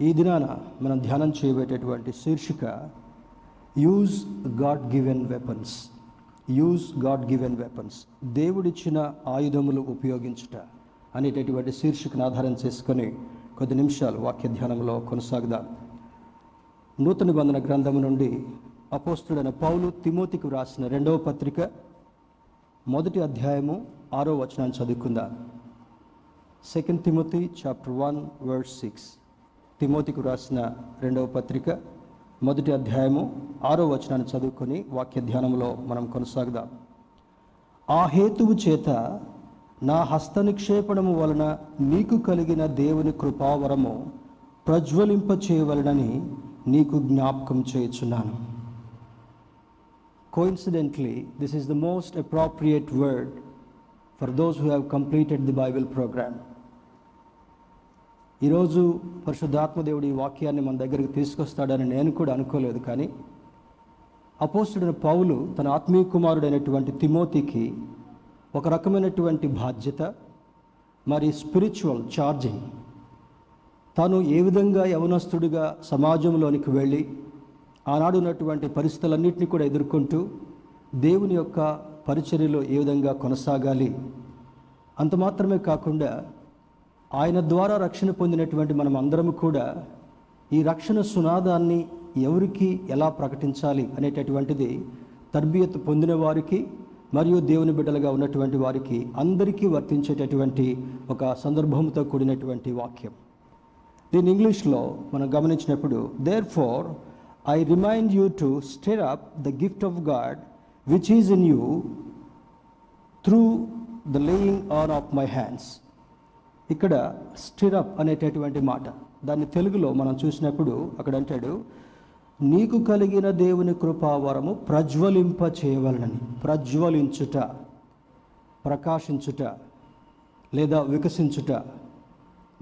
ఈ దినాన మనం ధ్యానం చేయబేటటువంటి శీర్షిక use God given weapons use God given weapons దేవుడిచ్చిన ఆయుధములు ఉపయోగించుట అనేటటువంటి శీర్షికను ఆధారం చేసుకొని కొద్ది నిమిషాలు వాక్య ధ్యానంలో కొనసాగుదాం. నూతన బంధన గ్రంథము నుండి అపోస్తుడైన పౌలు తిమోతికి వ్రాసిన రెండవ పత్రిక మొదటి అధ్యాయము ఆరో వచనాన్ని చదువుకుందాం. Second Timothy chapter one word six తిమోతికు రాసిన రెండవ పత్రిక మొదటి అధ్యాయము ఆరో వచనాన్ని చదువుకొని వాక్య ధ్యానంలో మనం కొనసాగుదాం. ఆ హేతువు చేత నా హస్త నిక్షేపణము వలన నీకు కలిగిన దేవుని కృపావరము ప్రజ్వలింప చేయవలనని నీకు జ్ఞాపకం చేయుచున్నాను. Coincidentally this is the most appropriate word for those who have completed the Bible program ఈరోజు పరిశుద్ధాత్మదేవుడు ఈ వాక్యాన్ని మన దగ్గరికి తీసుకొస్తాడని నేను కూడా అనుకోలేదు కానీ అపోస్తుడైన పౌలు తన ఆత్మీయ కుమారుడైనటువంటి తిమోతికి ఒక రకమైనటువంటి బాధ్యత మరి స్పిరిచువల్ ఛార్జింగ్. తాను ఏ విధంగా యవనస్తుడిగా సమాజంలోనికి వెళ్ళి ఆనాడు ఉన్నటువంటి పరిస్థితులన్నింటినీ కూడా ఎదుర్కొంటూ దేవుని యొక్క పరిచర్యలో ఏ విధంగా కొనసాగాలి అంత మాత్రమే కాకుండా ఆయన ద్వారా రక్షణ పొందినటువంటి మనం అందరం కూడా ఈ రక్షణ సునాదాన్ని ఎవరికి ఎలా ప్రకటించాలి అనేటటువంటిది తర్బియత్ పొందిన వారికి మరియు దేవుని బిడ్డలుగా ఉన్నటువంటి వారికి అందరికీ వర్తించేటటువంటి ఒక సందర్భంతో కూడినటువంటి వాక్యం. దీని ఇంగ్లీష్లో మనం గమనించినప్పుడు therefore I remind you to stir up the gift of God which is in you through the laying on of my hands ఇక్కడ స్టిరప్ అనేటటువంటి మాట. దాన్ని తెలుగులో మనం చూసినప్పుడు అక్కడ అంటాడు నీకు కలిగిన దేవుని కృపావరము ప్రజ్వలింప చేయవలనని ప్రజ్వలించుట ప్రకాశించుట లేదా వికసించుట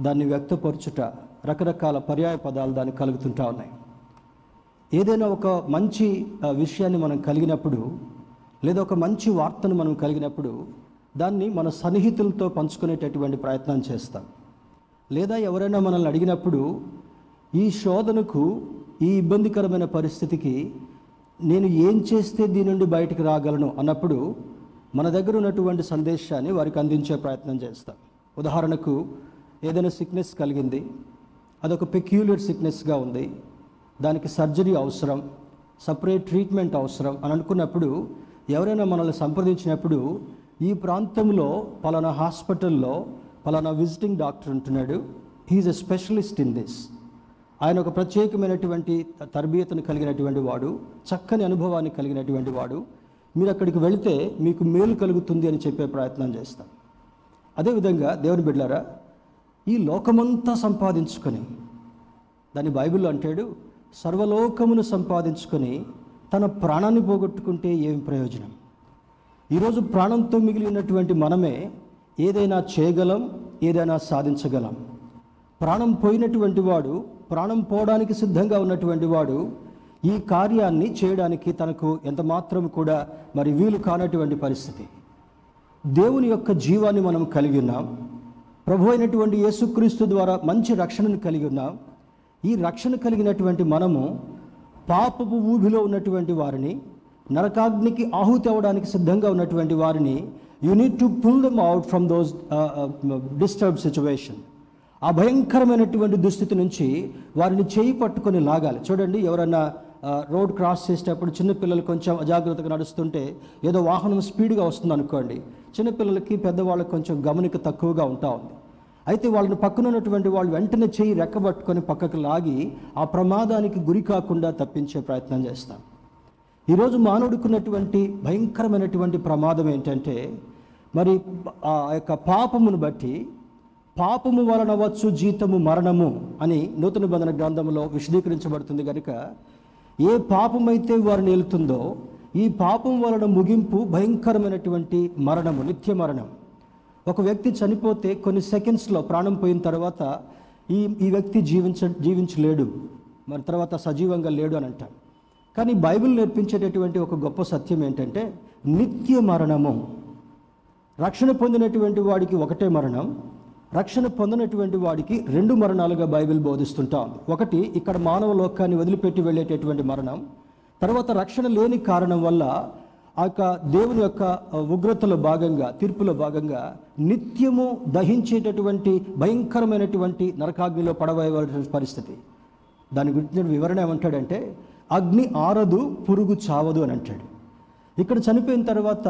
దాన్ని వ్యక్తపరచుట రకరకాల పర్యాయ పదాలు దానికి కలుగుతుంటా ఉన్నాయి. ఏదైనా ఒక మంచి విషయాన్ని మనం కలిగినప్పుడు లేదా ఒక మంచి వార్తను మనం కలిగినప్పుడు దాన్ని మన సన్నిహితులతో పంచుకునేటటువంటి ప్రయత్నం చేస్తాం. లేదా ఎవరైనా మనల్ని అడిగినప్పుడు ఈ శోధనకు ఈ ఇబ్బందికరమైన పరిస్థితికి నేను ఏం చేస్తే దీని నుండి బయటకు రాగలను అన్నప్పుడు మన దగ్గర ఉన్నటువంటి సందేశాన్ని వారికి అందించే ప్రయత్నం చేస్తాం. ఉదాహరణకు ఏదైనా సిక్నెస్ కలిగింది అదొక పెక్యులర్ సిక్నెస్గా ఉంది దానికి సర్జరీ అవసరం సపరేట్ ట్రీట్మెంట్ అవసరం అని అనుకున్నప్పుడు ఎవరైనా మనల్ని సంప్రదించినప్పుడు ఈ ప్రాంతంలో పలానా హాస్పిటల్లో పలానా విజిటింగ్ డాక్టర్ ఉంటున్నాడు. He is a specialist in this ఆయన ఒక ప్రత్యేకమైనటువంటి తరబియతను కలిగినటువంటి వాడు చక్కని అనుభవాన్ని కలిగినటువంటి వాడు. మీరు అక్కడికి వెళితే మీకు మేలు కలుగుతుంది అని చెప్పే ప్రయత్నం చేస్తాం. అదేవిధంగా దేవుని బిడ్డారా ఈ లోకమంతా సంపాదించుకొని దాన్ని బైబిల్లో అంటాడు సర్వలోకమును సంపాదించుకొని తన ప్రాణాన్ని పోగొట్టుకుంటే ఏం ప్రయోజనం? ఈరోజు ప్రాణంతో మిగిలి ఉన్నటువంటి మనమే ఏదైనా చేయగలం ఏదైనా సాధించగలం. ప్రాణం పోయినటువంటి వాడు ప్రాణం పోవడానికి సిద్ధంగా ఉన్నటువంటి వాడు ఈ కార్యాన్ని చేయడానికి తనకు ఎంత మాత్రం కూడా మరి వీలు కానటువంటి పరిస్థితి. దేవుని యొక్క జీవాన్ని మనం కలిగి ఉన్నాం. ప్రభు అయినటువంటి యేసుక్రీస్తు ద్వారా మంచి రక్షణను కలిగి ఉన్నాం. ఈ రక్షణ కలిగినటువంటి మనము పాపపు ఊబిలో ఉన్నటువంటి వారిని నరకాగ్నికి ఆహుతి అవ్వడానికి సిద్ధంగా ఉన్నటువంటి వారిని you need to pull them out from those disturb situation ఆ భయంకరమైనటువంటి దుస్థితి నుంచి వారిని చేయి పట్టుకొని లాగాలి. చూడండి ఎవరన్నా uh, రోడ్ క్రాస్ చేసేటప్పుడు చిన్నపిల్లలు కొంచెం అజాగ్రత్తగా నడుస్తుంటే ఏదో వాహనం స్పీడ్గా వస్తుంది అనుకోండి. చిన్నపిల్లలకి పెద్దవాళ్ళకి కొంచెం గమనిక తక్కువగా ఉంటా ఉంది. అయితే వాళ్ళని పక్కన ఉన్నటువంటి వాళ్ళు వెంటనే చేయి రెక్కబట్టుకొని పక్కకు లాగి ఆ ప్రమాదానికి గురి కాకుండా తప్పించే ప్రయత్నం చేస్తాను ఈరోజు మానవుడుకున్నటువంటి భయంకరమైనటువంటి ప్రమాదం ఏంటంటే మరి ఆ యొక్క పాపమును బట్టి పాపము వలన వచ్చు జీతము మరణము అని నూతన బంధన గ్రంథంలో విశదీకరించబడుతుంది కనుక ఏ పాపమైతే వారిని వెళ్తుందో ఈ పాపం వలన ముగింపు భయంకరమైనటువంటి మరణము నిత్య మరణం. ఒక వ్యక్తి చనిపోతే కొన్ని సెకండ్స్లో ప్రాణం పోయిన తర్వాత ఈ ఈ వ్యక్తి జీవించ జీవించలేడు. మరి తర్వాత సజీవంగా లేడు అని అంటారు. కానీ బైబిల్ నేర్పించేటటువంటి ఒక గొప్ప సత్యం ఏంటంటే నిత్య మరణము. రక్షణ పొందినటువంటి వాడికి ఒకటే మరణం. రక్షణ పొందినటువంటి వాడికి రెండు మరణాలుగా బైబిల్ బోధిస్తుంటా ఒకటి ఇక్కడ మానవ లోకాన్ని వదిలిపెట్టి వెళ్ళేటటువంటి మరణం. తర్వాత రక్షణ లేని కారణం వల్ల ఆ యొక్క దేవుని యొక్క ఉగ్రతలో భాగంగా తీర్పులో భాగంగా నిత్యము దహించేటటువంటి భయంకరమైనటువంటి నరకాగ్నిలో పడవేయవలసిన పరిస్థితి. దాని గురించి వివరణ ఏమంటాడంటే అగ్ని ఆరదు పురుగు చావదు అని అంటాడు. ఇక్కడ చనిపోయిన తర్వాత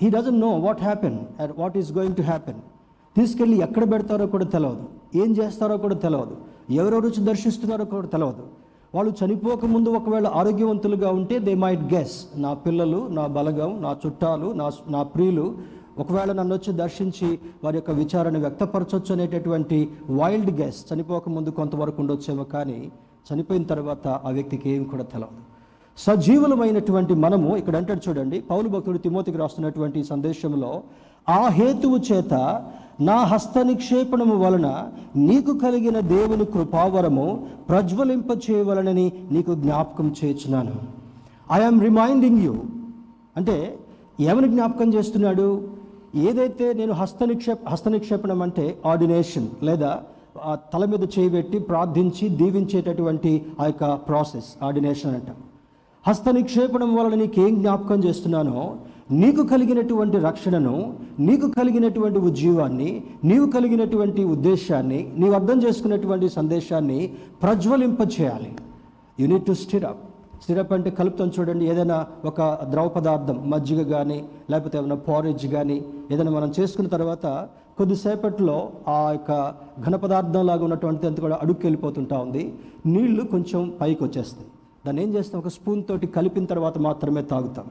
he doesn't know what happen and what is going to happen తీసుకెళ్ళి ఎక్కడ పెడతారో కూడా తెలియదు ఏం చేస్తారో కూడా తెలియదు ఎవరెవరు వచ్చి దర్శిస్తున్నారో కూడా తెలియదు వాళ్ళు చనిపోకముందు ఒకవేళ ఆరోగ్యవంతులుగా ఉంటే దే మైట్ గెస్ నా పిల్లలు నా బలగం నా చుట్టాలు నా నా ప్రియులు ఒకవేళ నన్ను వచ్చి దర్శించి వారి యొక్క విచారణ వ్యక్తపరచొచ్చు అనేటటువంటి వైల్డ్ గెస్ చనిపోకముందు కొంతవరకు ఉండొచ్చేమో కానీ చనిపోయిన తర్వాత ఆ వ్యక్తికి ఏమి కూడా తెలవదు. సజీవులమైనటువంటి మనము ఇక్కడ అంటాడు చూడండి పౌలు భక్తుడు తిమోతికి రాస్తున్నటువంటి సందేశంలో ఆ హేతువు చేత నా హస్త నిక్షేపణము వలన నీకు కలిగిన దేవుని కృపావరము ప్రజ్వలింప చేయవలనని నీకు జ్ఞాపకం చేర్చున్నాను ఐఎమ్ రిమైండింగ్ యూ అంటే ఏమని జ్ఞాపకం చేస్తున్నాడు? ఏదైతే నేను హస్త నిక్షేప హస్త నిక్షేపణం అంటే ఆర్డినేషన్ లేదా తల మీద చేయబెట్టి ప్రార్థించి దీవించేటటువంటి ఆ యొక్క ప్రాసెస్ ఆర్డినేషన్ అంట. హస్త నిక్షేపణం వలన నీకేం జ్ఞాపకం చేస్తున్నానో నీకు కలిగినటువంటి రక్షణను నీకు కలిగినటువంటి ఉజ్జీవాన్ని నీవు కలిగినటువంటి ఉద్దేశాన్ని నీవు అర్థం చేసుకున్నటువంటి సందేశాన్ని ప్రజ్వలింపచేయాలి unite to stir up stir up అంటే కలుపుతాం చూడండి ఏదైనా ఒక ద్రవ పదార్థం మజ్జిగ కానీ లేకపోతే ఏమైనా పారేజ్ కానీ ఏదైనా మనం చేసుకున్న తర్వాత కొద్దిసేపట్లో ఆ యొక్క ఘన లాగా ఉన్నటువంటి అంత కూడా అడుక్కి వెళ్ళిపోతుంటా ఉంది. నీళ్ళు కొంచెం పైకి వచ్చేస్తాయి. దాన్ని ఏం చేస్తాం? ఒక స్పూన్ తోటి కలిపిన తర్వాత మాత్రమే తాగుతాం.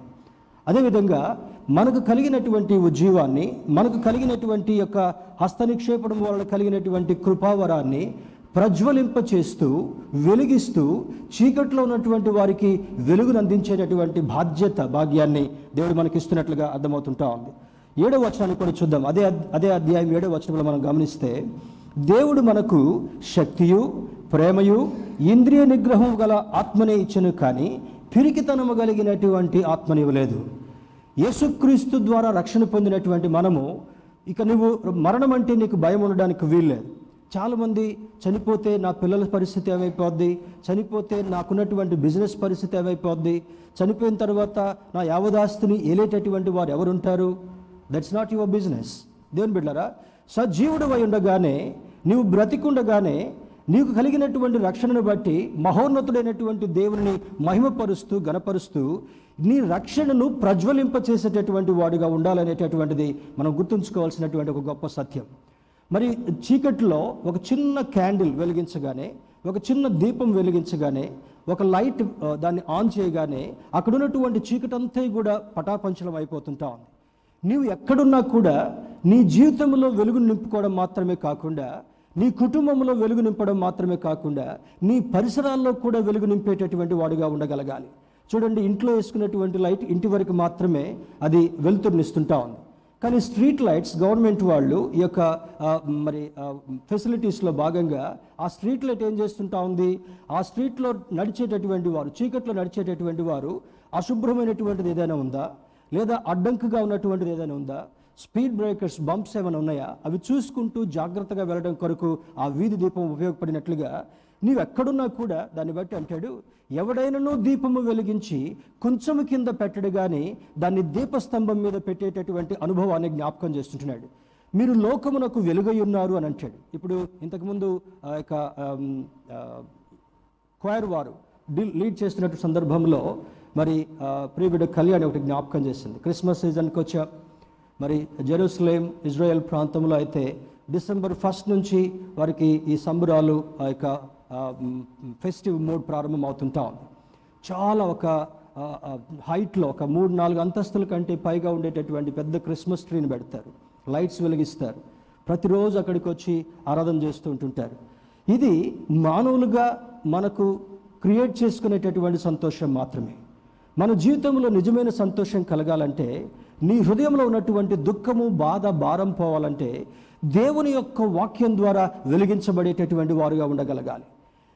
అదేవిధంగా మనకు కలిగినటువంటి ఉజ్జీవాన్ని మనకు కలిగినటువంటి యొక్క హస్త నిక్షేపడం వలన కలిగినటువంటి కృపావరాన్ని ప్రజ్వలింప చేస్తూ వెలిగిస్తూ చీకట్లో ఉన్నటువంటి వారికి వెలుగును అందించేటటువంటి బాధ్యత భాగ్యాన్ని దేవుడు మనకి ఇస్తున్నట్లుగా అర్థమవుతుంటా ఉంది. ఏడవ వచనాన్ని కూడా చూద్దాం. అదే అదే అధ్యాయం ఏడవ వచనంలో మనం గమనిస్తే దేవుడు మనకు శక్తియు ప్రేమయు ఇంద్రియ నిగ్రహం గల ఆత్మనే ఇచ్చను కానీ పిరికితనము కలిగినటువంటి ఆత్మనివ్వలేదు యేసుక్రీస్తు ద్వారా రక్షణ పొందినటువంటి మనము ఇక నువ్వు మరణం అంటే నీకు భయం ఉండడానికి వీల్లేదు. చాలామంది చనిపోతే నా పిల్లల పరిస్థితి ఏమైపోద్ది? చనిపోతే నాకున్నటువంటి బిజినెస్ పరిస్థితి ఏమైపోద్ది? చనిపోయిన తర్వాత నా యావదాస్తిని ఏలేటటువంటి వారు ఎవరుంటారు? దట్స్ నాట్ యువర్ బిజినెస్ దేవుని బిడ్డారా సజీవుడు అయి ఉండగానే నీవు బ్రతికుండగానే నీకు కలిగినటువంటి రక్షణను బట్టి మహోన్నతుడైనటువంటి దేవుని మహిమపరుస్తూ గణపరుస్తూ నీ రక్షణను ప్రజ్వలింప చేసేటటువంటి వాడుగా ఉండాలనేటటువంటిది మనం గుర్తుంచుకోవాల్సినటువంటి ఒక గొప్ప సత్యం. మరి చీకట్లో ఒక చిన్న క్యాండిల్ వెలిగించగానే ఒక చిన్న దీపం వెలిగించగానే ఒక లైట్ దాన్ని ఆన్ చేయగానే అక్కడ ఉన్నటువంటి చీకటంతా కూడా పటాపంచలం అయిపోతుంటా ఉంది. నీవు ఎక్కడున్నా కూడా నీ జీవితంలో వెలుగు నింపుకోవడం మాత్రమే కాకుండా నీ కుటుంబంలో వెలుగు నింపడం మాత్రమే కాకుండా నీ పరిసరాల్లో కూడా వెలుగు నింపేటటువంటి వాడుగా ఉండగలగాలి. చూడండి ఇంట్లో వేసుకున్నటువంటి లైట్ ఇంటి వరకు మాత్రమే అది వెలుతురునిస్తుంటా ఉంది. కానీ స్ట్రీట్ లైట్స్ గవర్నమెంట్ వాళ్ళు ఈ యొక్క మరి ఫెసిలిటీస్లో భాగంగా ఆ స్ట్రీట్ లైట్ ఏం చేస్తుంటా ఉంది? ఆ స్ట్రీట్లో నడిచేటటువంటి వారు చీకట్లో నడిచేటటువంటి వారు అశుభ్రమైనటువంటిది ఏదైనా ఉందా? లేదా అడ్డంకుగా ఉన్నటువంటిది ఏదైనా ఉందా? స్పీడ్ బ్రేకర్స్ బంప్స్ ఏమైనా ఉన్నాయా? అవి చూసుకుంటూ జాగ్రత్తగా వెళ్ళడం కొరకు ఆ వీధి దీపం ఉపయోగపడినట్లుగా నీవు ఎక్కడున్నా కూడా దాన్ని బట్టి అంటాడు ఎవడైనానూ దీపము వెలిగించి కొంచెము కింద పెట్టడు కానీ దాన్ని దీపస్తంభం మీద పెట్టేటటువంటి అనుభవాన్ని జ్ఞాపకం చేస్తుంటున్నాడు. మీరు లోకమునకు వెలుగై ఉన్నారు అని అంటాడు. ఇప్పుడు ఇంతకుముందు ఆ యొక్క క్వైర్ వారు లీడ్ చేస్తున్నట్టు సందర్భంలో మరి ఆ, ప్రియబిడ్డ కళ్యాణి ఒకటి జ్ఞాపకం చేసింది. క్రిస్మస్ సీజన్కి వచ్చా. మరి జెరూసలేం ఇజ్రాయెల్ ప్రాంతంలో అయితే డిసెంబర్ ఫస్ట్ నుంచి వారికి ఈ సంబరాలు ఆ యొక్క ఫెస్టివ్ మూడ్ ప్రారంభం అవుతుంటా ఉంది. చాలా ఒక హైట్లో ఒక మూడు నాలుగు అంతస్తుల కంటే పైగా ఉండేటటువంటి పెద్ద క్రిస్మస్ ట్రీని పెడతారు. లైట్స్ వెలిగిస్తారు. ప్రతిరోజు అక్కడికి వచ్చి ఆరాధన చేస్తూ ఉంటుంటారు. ఇది మానవులుగా మనకు క్రియేట్ చేసుకునేటటువంటి సంతోషం మాత్రమే. మన జీవితంలో నిజమైన సంతోషం కలగాలంటే నీ హృదయంలో ఉన్నటువంటి దుఃఖము బాధ భారం పోవాలంటే దేవుని యొక్క వాక్యం ద్వారా వెలిగించబడేటటువంటి వారుగా ఉండగలగాలి.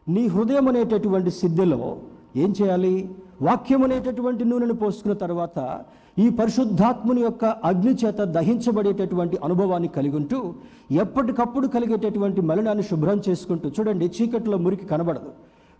నీ హృదయం అనేటటువంటి సిద్ధిలో ఏం చేయాలి? వాక్యం అనేటటువంటి నూనెను పోసుకున్న తర్వాత ఈ పరిశుద్ధాత్ముని యొక్క అగ్ని చేత దహించబడేటటువంటి అనుభవాన్ని కలిగి ఉంటూ ఎప్పటికప్పుడు కలిగేటటువంటి మలినాన్ని శుభ్రం చేసుకుంటూ చూడండి చీకట్లో మురికి కనబడదు.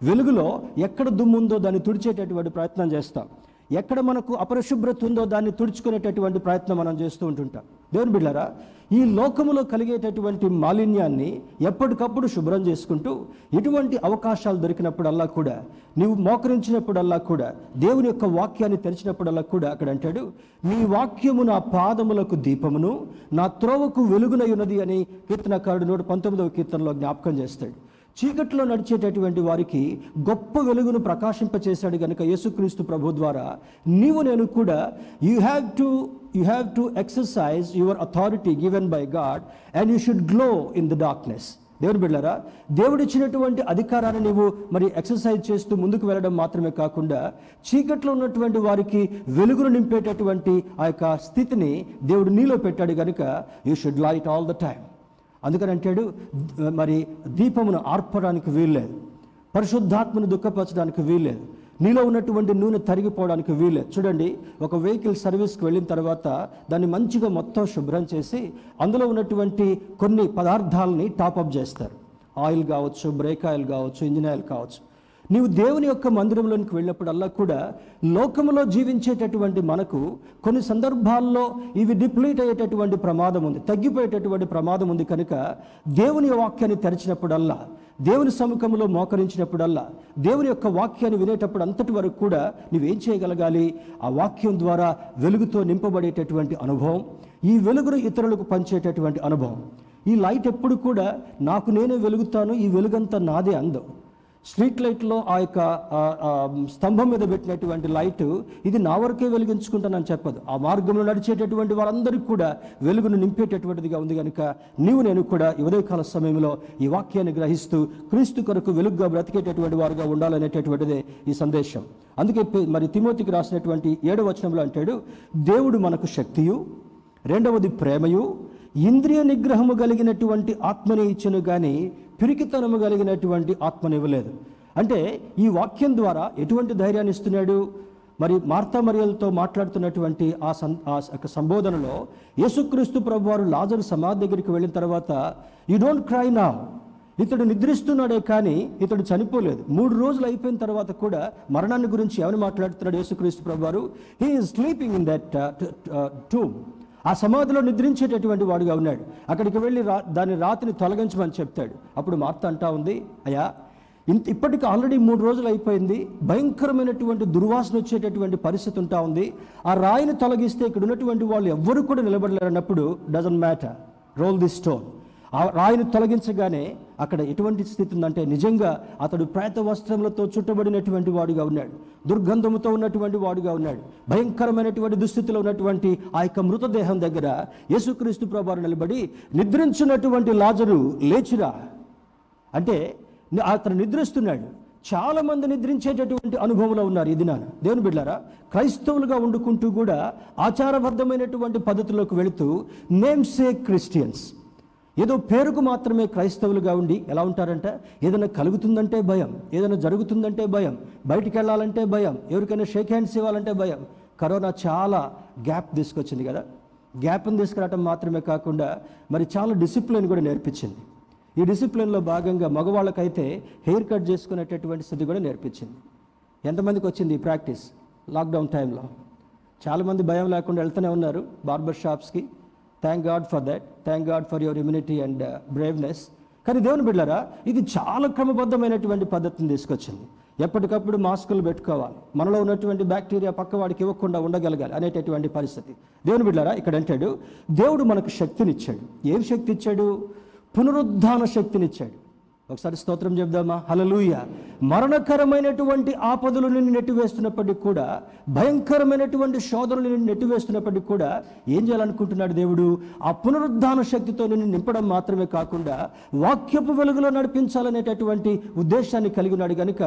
వెలుగులో ఎక్కడ దుమ్ముందో దాన్ని తుడిచేటటువంటి ప్రయత్నం చేస్తాం. ఎక్కడ మనకు అపరిశుభ్రత ఉందో దాన్ని తుడుచుకునేటటువంటి ప్రయత్నం మనం చేస్తూ ఉంటుంటాం. దేవుని బిళ్ళరా ఈ లోకములో కలిగేటటువంటి మాలిన్యాన్ని ఎప్పటికప్పుడు శుభ్రం చేసుకుంటూ ఎటువంటి అవకాశాలు దొరికినప్పుడల్లా కూడా నీవు మోకరించినప్పుడల్లా కూడా దేవుని యొక్క వాక్యాన్ని తెరిచినప్పుడల్లా కూడా అక్కడ అంటాడు నీ వాక్యము నా పాదములకు దీపమును నా త్రోవకు వెలుగునై ఉన్నది అని కీర్తనకారుడు నూట పంతొమ్మిదవ కీర్తనలో జ్ఞాపకం చేస్తాడు. చీకట్లో నడిచేటటువంటి వారికి గొప్ప వెలుగును ప్రకాశింపచేశాడు గనుక యేసుక్రీస్తు ప్రభు ద్వారా. నీవు నేను కూడా you have to you have to exercise your authority given by God and you should glow in the darkness దేవుని బిళ్ళారా దేవుడు ఇచ్చినటువంటి అధికారాన్ని నీవు మరి ఎక్సర్సైజ్ చేస్తూ ముందుకు వెళ్ళడం మాత్రమే కాకుండా చీకట్లో ఉన్నటువంటి వారికి వెలుగును నింపేటటువంటి ఆ యొక్క స్థితిని దేవుడు నీలో పెట్టాడు కనుక you should light all the time అందుకని అంటాడు మరి దీపమును ఆర్పడానికి వీల్లేదు. పరిశుద్ధాత్మను దుఃఖపరచడానికి వీల్లేదు. నీలో ఉన్నటువంటి నూనె తరిగిపోవడానికి వీల్లేదు. చూడండి ఒక వెహికల్ సర్వీస్కి వెళ్ళిన తర్వాత దాన్ని మంచిగా మొత్తం శుభ్రం చేసి అందులో ఉన్నటువంటి కొన్ని పదార్థాలని టాపప్ చేస్తారు. ఆయిల్ కావచ్చు బ్రేక్ ఆయిల్ కావచ్చు ఇంజిన్ ఆయిల్ కావచ్చు. నీవు దేవుని యొక్క మందిరంలోనికి వెళ్ళినప్పుడల్లా కూడా లోకంలో జీవించేటటువంటి మనకు కొన్ని సందర్భాల్లో ఇవి డిప్లీట్ అయ్యేటటువంటి ప్రమాదం ఉంది తగ్గిపోయేటటువంటి ప్రమాదం ఉంది కనుక దేవుని వాక్యాన్ని తెరిచినప్పుడల్లా దేవుని సముఖంలో మోకరించినప్పుడల్లా దేవుని యొక్క వాక్యాన్ని వినేటప్పుడు అంతటి వరకు కూడా నువ్వేం చేయగలగాలి? ఆ వాక్యం ద్వారా వెలుగుతో నింపబడేటటువంటి అనుభవం ఈ వెలుగును ఇతరులకు పంచేటటువంటి అనుభవం. ఈ లైట్ ఎప్పుడు కూడా నాకు నేనే వెలుగుతాను ఈ వెలుగంతా నాదే అందం. స్ట్రీట్ లైట్లో ఆ యొక్క స్తంభం మీద పెట్టినటువంటి లైట్ ఇది నా వరకే వెలిగించుకుంటానని చెప్పదు. ఆ మార్గంలో నడిచేటటువంటి వారందరికీ కూడా వెలుగును నింపేటటువంటిదిగా ఉంది కనుక నీవు నేను కూడా ఉదయకాల సమయంలో ఈ వాక్యాన్ని గ్రహిస్తూ క్రీస్తు కొరకు వెలుగుగా బ్రతికేటటువంటి వారుగా ఉండాలనేటటువంటిదే ఈ సందేశం. అందుకే మరి తిమోతికి రాసినటువంటి ఏడవ వచనంలో అంటాడు దేవుడు మనకు శక్తియు రెండవది ప్రేమయు ఇంద్రియ నిగ్రహము కలిగినటువంటి ఆత్మని ఇచ్చను కానీ పిరికితనము కలిగినటువంటి ఆత్మనివ్వలేదు. అంటే ఈ వాక్యం ద్వారా ఎటువంటి ధైర్యాన్ని ఇస్తున్నాడు? మరి మార్తా మరియలతో మాట్లాడుతున్నటువంటి ఆ సం ఆ యొక్క సంబోధనలో యేసుక్రీస్తు ప్రభు వారు లాజరు సమాధి దగ్గరికి వెళ్ళిన తర్వాత యూ డోంట్ క్రై నా. ఇతడు నిద్రిస్తున్నాడే కానీ ఇతడు చనిపోలేదు. మూడు రోజులు అయిపోయిన తర్వాత కూడా మరణాన్ని గురించి ఎవరు మాట్లాడుతున్నాడు యేసుక్రీస్తు ప్రభు వారు he is sleeping in that tomb ఆ సమాధిలో నిద్రించేటటువంటి వాడుగా ఉన్నాడు. అక్కడికి వెళ్ళి రా దాని రాతిని తొలగించమని చెప్తాడు. అప్పుడు మార్త అంటా ఉంది అయ్యా ఇంత ఇప్పటికి ఆల్రెడీ మూడు రోజులు అయిపోయింది. భయంకరమైనటువంటి దుర్వాసన వచ్చేటటువంటి పరిస్థితి ఉంటా ఉంది. ఆ రాయిని తొలగిస్తే ఇక్కడ ఉన్నటువంటి వాళ్ళు ఎవ్వరు కూడా నిలబడలేరు అన్నప్పుడు doesn't matter roll the stone ఆ రాయిని తొలగించగానే అక్కడ ఎటువంటి స్థితి ఉందంటే నిజంగా అతడు ప్రేత వస్త్రములతో చుట్టబడినటువంటి వాడుగా ఉన్నాడు. దుర్గంధముతో ఉన్నటువంటి వాడుగా ఉన్నాడు. భయంకరమైనటువంటి దుస్థితిలో ఉన్నటువంటి ఆ యొక్క మృతదేహం దగ్గర యేసుక్రీస్తు ప్రభావం నిలబడి నిద్రించినటువంటి లాజరు లేచిరా? అంటే అతను నిద్రిస్తున్నాడు. చాలామంది నిద్రించేటటువంటి అనుభవంలో ఉన్నారు ఇది నాన్న దేవుని బిడ్డారా క్రైస్తవులుగా వండుకుంటూ కూడా ఆచారబద్ధమైనటువంటి పద్ధతిలోకి వెళుతూ నేమ్ క్రిస్టియన్స్. ఏదో పేరుకు మాత్రమే క్రైస్తవులుగా ఉండి ఎలా ఉంటారంటే? ఏదైనా కలుగుతుందంటే భయం ఏదైనా జరుగుతుందంటే భయం బయటికి వెళ్ళాలంటే భయం ఎవరికైనా షేక్ హ్యాండ్స్ ఇవ్వాలంటే భయం. కరోనా చాలా గ్యాప్ తీసుకొచ్చింది కదా. గ్యాప్ని తీసుకురావటం మాత్రమే కాకుండా మరి చాలా డిసిప్లిన్ కూడా నేర్పించింది. ఈ డిసిప్లిన్లో భాగంగా మగవాళ్ళకైతే హెయిర్ కట్ చేసుకునేటటువంటి స్థితి కూడా నేర్పించింది. ఎంతమందికి వచ్చింది ఈ ప్రాక్టీస్? లాక్డౌన్ టైంలో. చాలామంది భయం లేకుండా వెళ్తూనే ఉన్నారు barber షాప్స్కి. Thank God for that thank God for your immunity and braveness కానీ దేవుని బిడ్డారా ఇది చాలా క్రమబద్ధమైనటువంటి పద్ధతిని తీసుకొచ్చింది. ఎప్పటికప్పుడు మాస్కులు పెట్టుకోవాలి. మనలో ఉన్నటువంటి బ్యాక్టీరియా పక్క వాడికి ఇవ్వకుండా ఉండగలగాలి అనేటటువంటి పరిస్థితి. దేవుని బిడ్డారా ఇక్కడ అంటాడు దేవుడు మనకు శక్తినిచ్చాడు. ఏం శక్తి ఇచ్చాడు పునరుద్ధాన శక్తినిచ్చాడు. ఒకసారి స్తోత్రం చెప్దామా? హలలుయ మరణకరమైనటువంటి ఆపదలు నిన్ను నెట్టివేస్తున్నప్పటికీ కూడా భయంకరమైనటువంటి శోధనలు నిన్ను నెట్టివేస్తున్నప్పటికీ కూడా ఏం చేయాలనుకుంటున్నాడు దేవుడు? ఆ పునరుద్ధాన శక్తితో నిన్ను నింపడం మాత్రమే కాకుండా వాక్యపు వెలుగులో నడిపించాలనేటటువంటి ఉద్దేశాన్ని కలిగి ఉన్నాడు కనుక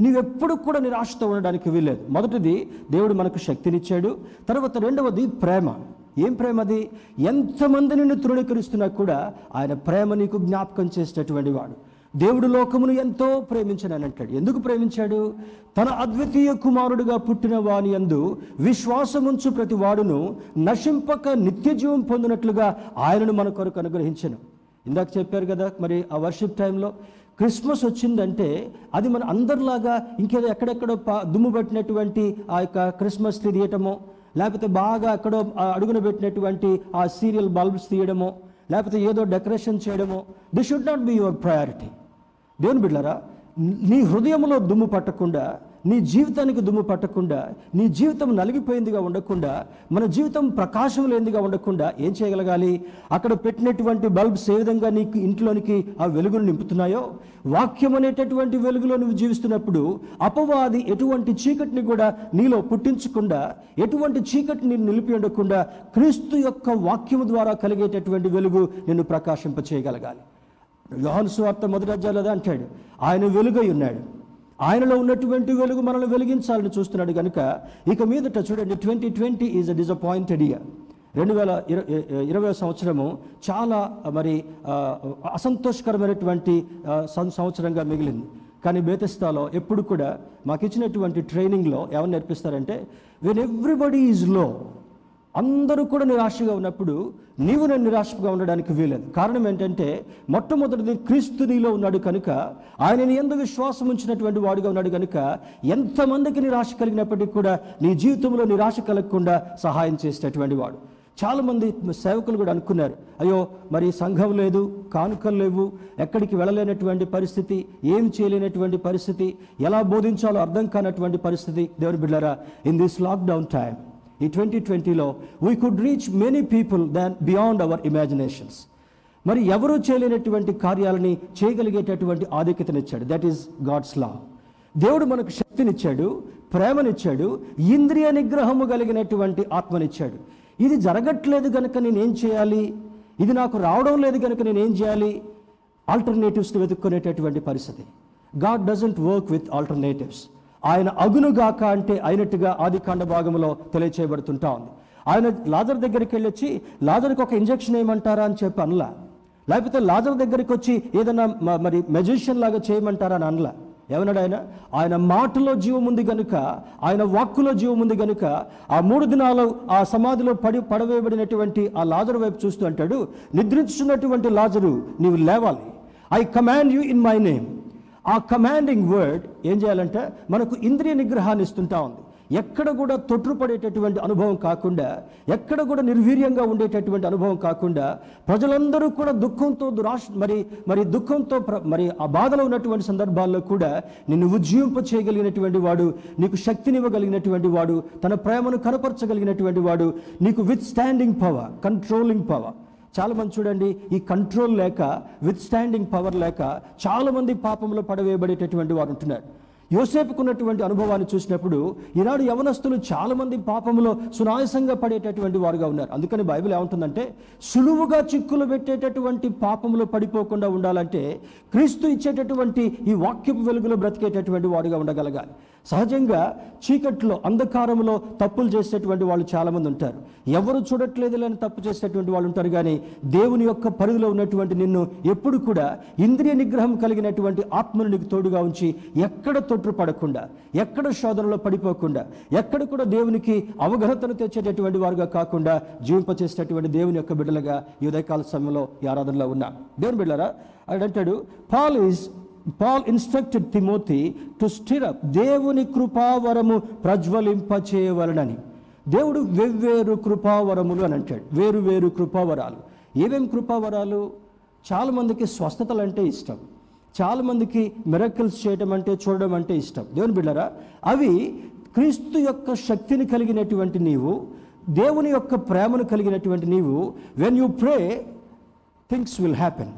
నీవెప్పుడు కూడా నిరాశతో ఉండడానికి వీల్లేదు. మొదటిది దేవుడు మనకు శక్తినిచ్చాడు. తర్వాత రెండవది ప్రేమ. ఏం ప్రేమ అది? ఎంతమంది నిన్ను తృణీకరిస్తున్నా కూడా ఆయన ప్రేమ నీకు జ్ఞాపకం చేసేటటువంటి వాడు. దేవుడు లోకమును ఎంతో ప్రేమించనని అంటాడు. ఎందుకు ప్రేమించాడు? తన అద్వితీయ కుమారుడుగా పుట్టిన వాని యందు విశ్వాసముంచు ప్రతి వాడును నశింపక నిత్య జీవం పొందినట్లుగా ఆయనను మన కొరకు అనుగ్రహించను. ఇందాక చెప్పారు కదా మరి ఆ వర్షిప్ టైంలో క్రిస్మస్ వచ్చిందంటే అది మన అందరిలాగా ఇంకేదో ఎక్కడెక్కడో పా దుమ్ము పట్టినటువంటి ఆ యొక్క క్రిస్మస్ తీయటమో లేకపోతే బాగా ఎక్కడో ఆ అడుగున పెట్టినటువంటి ఆ సీరియల్ బల్బ్స్ తీయడమో లేకపోతే ఏదో డెకరేషన్ చేయడమో this should not be your priority. దేవుని బిడ్డారా నీ హృదయంలో దుమ్ము పట్టకుండా నీ జీవితానికి దుమ్ము పట్టకుండా నీ జీవితం నలిగిపోయిందిగా ఉండకుండా మన జీవితం ప్రకాశం లేనిదిగా ఉండకుండా ఏం చేయగలగాలి? అక్కడ పెట్టినటువంటి బల్బ్స్ ఏ విధంగా నీకు ఇంట్లోనికి ఆ వెలుగును నింపుతున్నాయో వాక్యం అనేటటువంటి వెలుగులో నువ్వు జీవిస్తున్నప్పుడు అపవాది ఎటువంటి చీకటిని కూడా నీలో పుట్టించకుండా ఎటువంటి చీకటిని నిలిపి ఉండకుండా క్రీస్తు యొక్క వాక్యము ద్వారా కలిగేటటువంటి వెలుగు నిన్ను ప్రకాశింప చేయగలగాలి యోహాను సువార్త మొదటి అధ్యాయంలో అదే అంటాడు. ఆయన వెలుగై ఉన్నాడు. ఆయనలో ఉన్నటువంటి వెలుగు మనల్ని వెలిగించాలని చూస్తున్నాడు కనుక ఇక మీదట చూడండి twenty twenty is a disappointed year రెండు వేల ఇర ఇరవై సంవత్సరము చాలా మరి అసంతోషకరమైనటువంటి సం- సంవత్సరంగా మిగిలింది. కానీ బేతస్తాలో ఎప్పుడు కూడా మాకు ఇచ్చినటువంటి ట్రైనింగ్లో ఏమని నేర్పిస్తారంటే వెన్ ఎవ్రీబడి ఈజ్లో అందరూ కూడా నిరాశగా ఉన్నప్పుడు నీవు నేను నిరాశగా ఉండడానికి వీలేదు కారణం ఏంటంటే మొట్టమొదటిది క్రీస్తు నీలో ఉన్నాడు కనుక ఆయన ఎందు విశ్వాసం ఉంచినటువంటి వాడుగా ఉన్నాడు కనుక ఎంతమందికి నిరాశ కలిగినప్పటికీ కూడా నీ జీవితంలో నిరాశ కలగకుండా సహాయం చేసేటటువంటి వాడు. చాలామంది సేవకులు కూడా అనుకున్నారు అయ్యో మరి సంఘం లేదు కానుకలు లేవు ఎక్కడికి వెళ్ళలేనటువంటి పరిస్థితి ఏం చేయలేనటువంటి పరిస్థితి ఎలా బోధించాలో అర్థం కానటువంటి పరిస్థితి. దేవుని బిడ్డారా ఇన్ దిస్ లాక్డౌన్ టైం ఈ ట్వంటీ ట్వంటీలో we could reach many people than beyond our imaginations మరి ఎవరూ చేయలేనటువంటి కార్యాలని చేయగలిగేటటువంటి ఆధిక్యతనిచ్చాడు? దట్ ఈస్ గాడ్స్ లా దేవుడు మనకు శక్తినిచ్చాడు ప్రేమనిచ్చాడు ఇంద్రియ నిగ్రహము కలిగినటువంటి ఆత్మనిచ్చాడు. ఇది జరగట్లేదు కనుక నేనేం చేయాలి? ఇది నాకు రావడం లేదు కనుక నేనేం చేయాలి? ఆల్టర్నేటివ్స్ని వెతుక్కునేటటువంటి పరిస్థితి. God doesn't work with alternatives ఆయన అగునుగాక అంటే అయినట్టుగా ఆది కాండ భాగంలో తెలియచేయబడుతుంటా ఉంది. ఆయన లాజర్ దగ్గరికి వెళ్ళి వచ్చి లాజర్కి ఒక ఇంజెక్షన్ ఏమంటారా అని చెప్పి అనలా. లేకపోతే లాజర్ దగ్గరికి వచ్చి ఏదైనా మ- మరి మెజిషియన్ లాగా చేయమంటారా? అని అనలా. ఏమన్నాడు ఆయన? ఆయన మాటలో జీవం ఉంది గనుక ఆయన వాక్కులో జీవం ఉంది గనుక ఆ మూడు దినాలు ఆ సమాధిలో పడి పడవేయబడినటువంటి ఆ లాజరు వైపు చూస్తూ అంటాడు నిద్రించున్నటువంటి లాజరు నీవు లేవాలి. I command you in my name ఆ కమాండింగ్ వర్డ్ ఏం చేయాలంటే మనకు ఇంద్రియ నిగ్రహాన్ని ఇస్తుంటా ఉంది. ఎక్కడ కూడా తొట్టుపడేటటువంటి అనుభవం కాకుండా ఎక్కడ కూడా నిర్వీర్యంగా ఉండేటటువంటి అనుభవం కాకుండా ప్రజలందరూ కూడా దుఃఖంతో దురాశ మరి మరి దుఃఖంతో ప్ర- మరి ఆ బాధలో ఉన్నటువంటి సందర్భాల్లో కూడా నిన్ను ఉజ్జీవింప చేయగలిగినటువంటి వాడు నీకు శక్తినివ్వగలిగినటువంటి వాడు తన ప్రేమను కనపరచగలిగినటువంటి వాడు నీకు withstanding power controlling power చాలా మంది చూడండి ఈ కంట్రోల్ లేక విత్ స్టాండింగ్ పవర్ లేక చాలామంది పాపంలో పడవేయబడేటటువంటి వారు ఉంటున్నారు. యోసేపుకున్నటువంటి అనుభవాన్ని చూసినప్పుడు ఈనాడు యవనస్తులు చాలామంది పాపంలో సునాయసంగా పడేటటువంటి వారుగా ఉన్నారు. అందుకని బైబిల్ ఏమంటుందంటే సులువుగా చిక్కులు పెట్టేటటువంటి పాపంలో పడిపోకుండా ఉండాలంటే క్రీస్తు ఇచ్చేటటువంటి ఈ వాక్యపు వెలుగులో బ్రతికేటటువంటి వాడుగా ఉండగలగాలి. సహజంగా చీకట్లో అంధకారంలో తప్పులు చేసేటువంటి వాళ్ళు చాలామంది ఉంటారు. ఎవరు చూడట్లేదు లేని తప్పు చేసేటువంటి వాళ్ళు ఉంటారు కానీ దేవుని యొక్క పరిధిలో ఉన్నటువంటి నిన్ను ఎప్పుడు కూడా ఇంద్రియ నిగ్రహం కలిగినటువంటి ఆత్మను నీకు తోడుగా ఉంచి ఎక్కడ తొట్టు పడకుండా ఎక్కడ శోధనలో పడిపోకుండా ఎక్కడ కూడా దేవునికి అవగాహతను తెచ్చేటటువంటి వారుగా కాకుండా జీవింపచేసేటటువంటి దేవుని యొక్క బిడ్డలుగా ఈ ఉదయకాల సమయంలో ఈ ఆరాధనలో ఉన్నా. దేవుని బిడ్డలారా అంటాడు Paul is Paul instructed Timothy to stir up దేవుని కృపావరము ప్రజ్వలింపచేయవలనని. దేవుడు వెవ్వేరు కృపావరములు అని అంటాడు. వేరు వేరు కృపావరాలు. ఏమేం కృపావరాలు? చాలామందికి స్వస్థతలు అంటే ఇష్టం. చాలామందికి మిరకల్స్ చేయడం అంటే చూడడం అంటే ఇష్టం. దేవుని బిడ్డరా అవి క్రీస్తు యొక్క శక్తిని కలిగినటువంటి నీవు దేవుని యొక్క ప్రేమను కలిగినటువంటి నీవు when you pray things will happen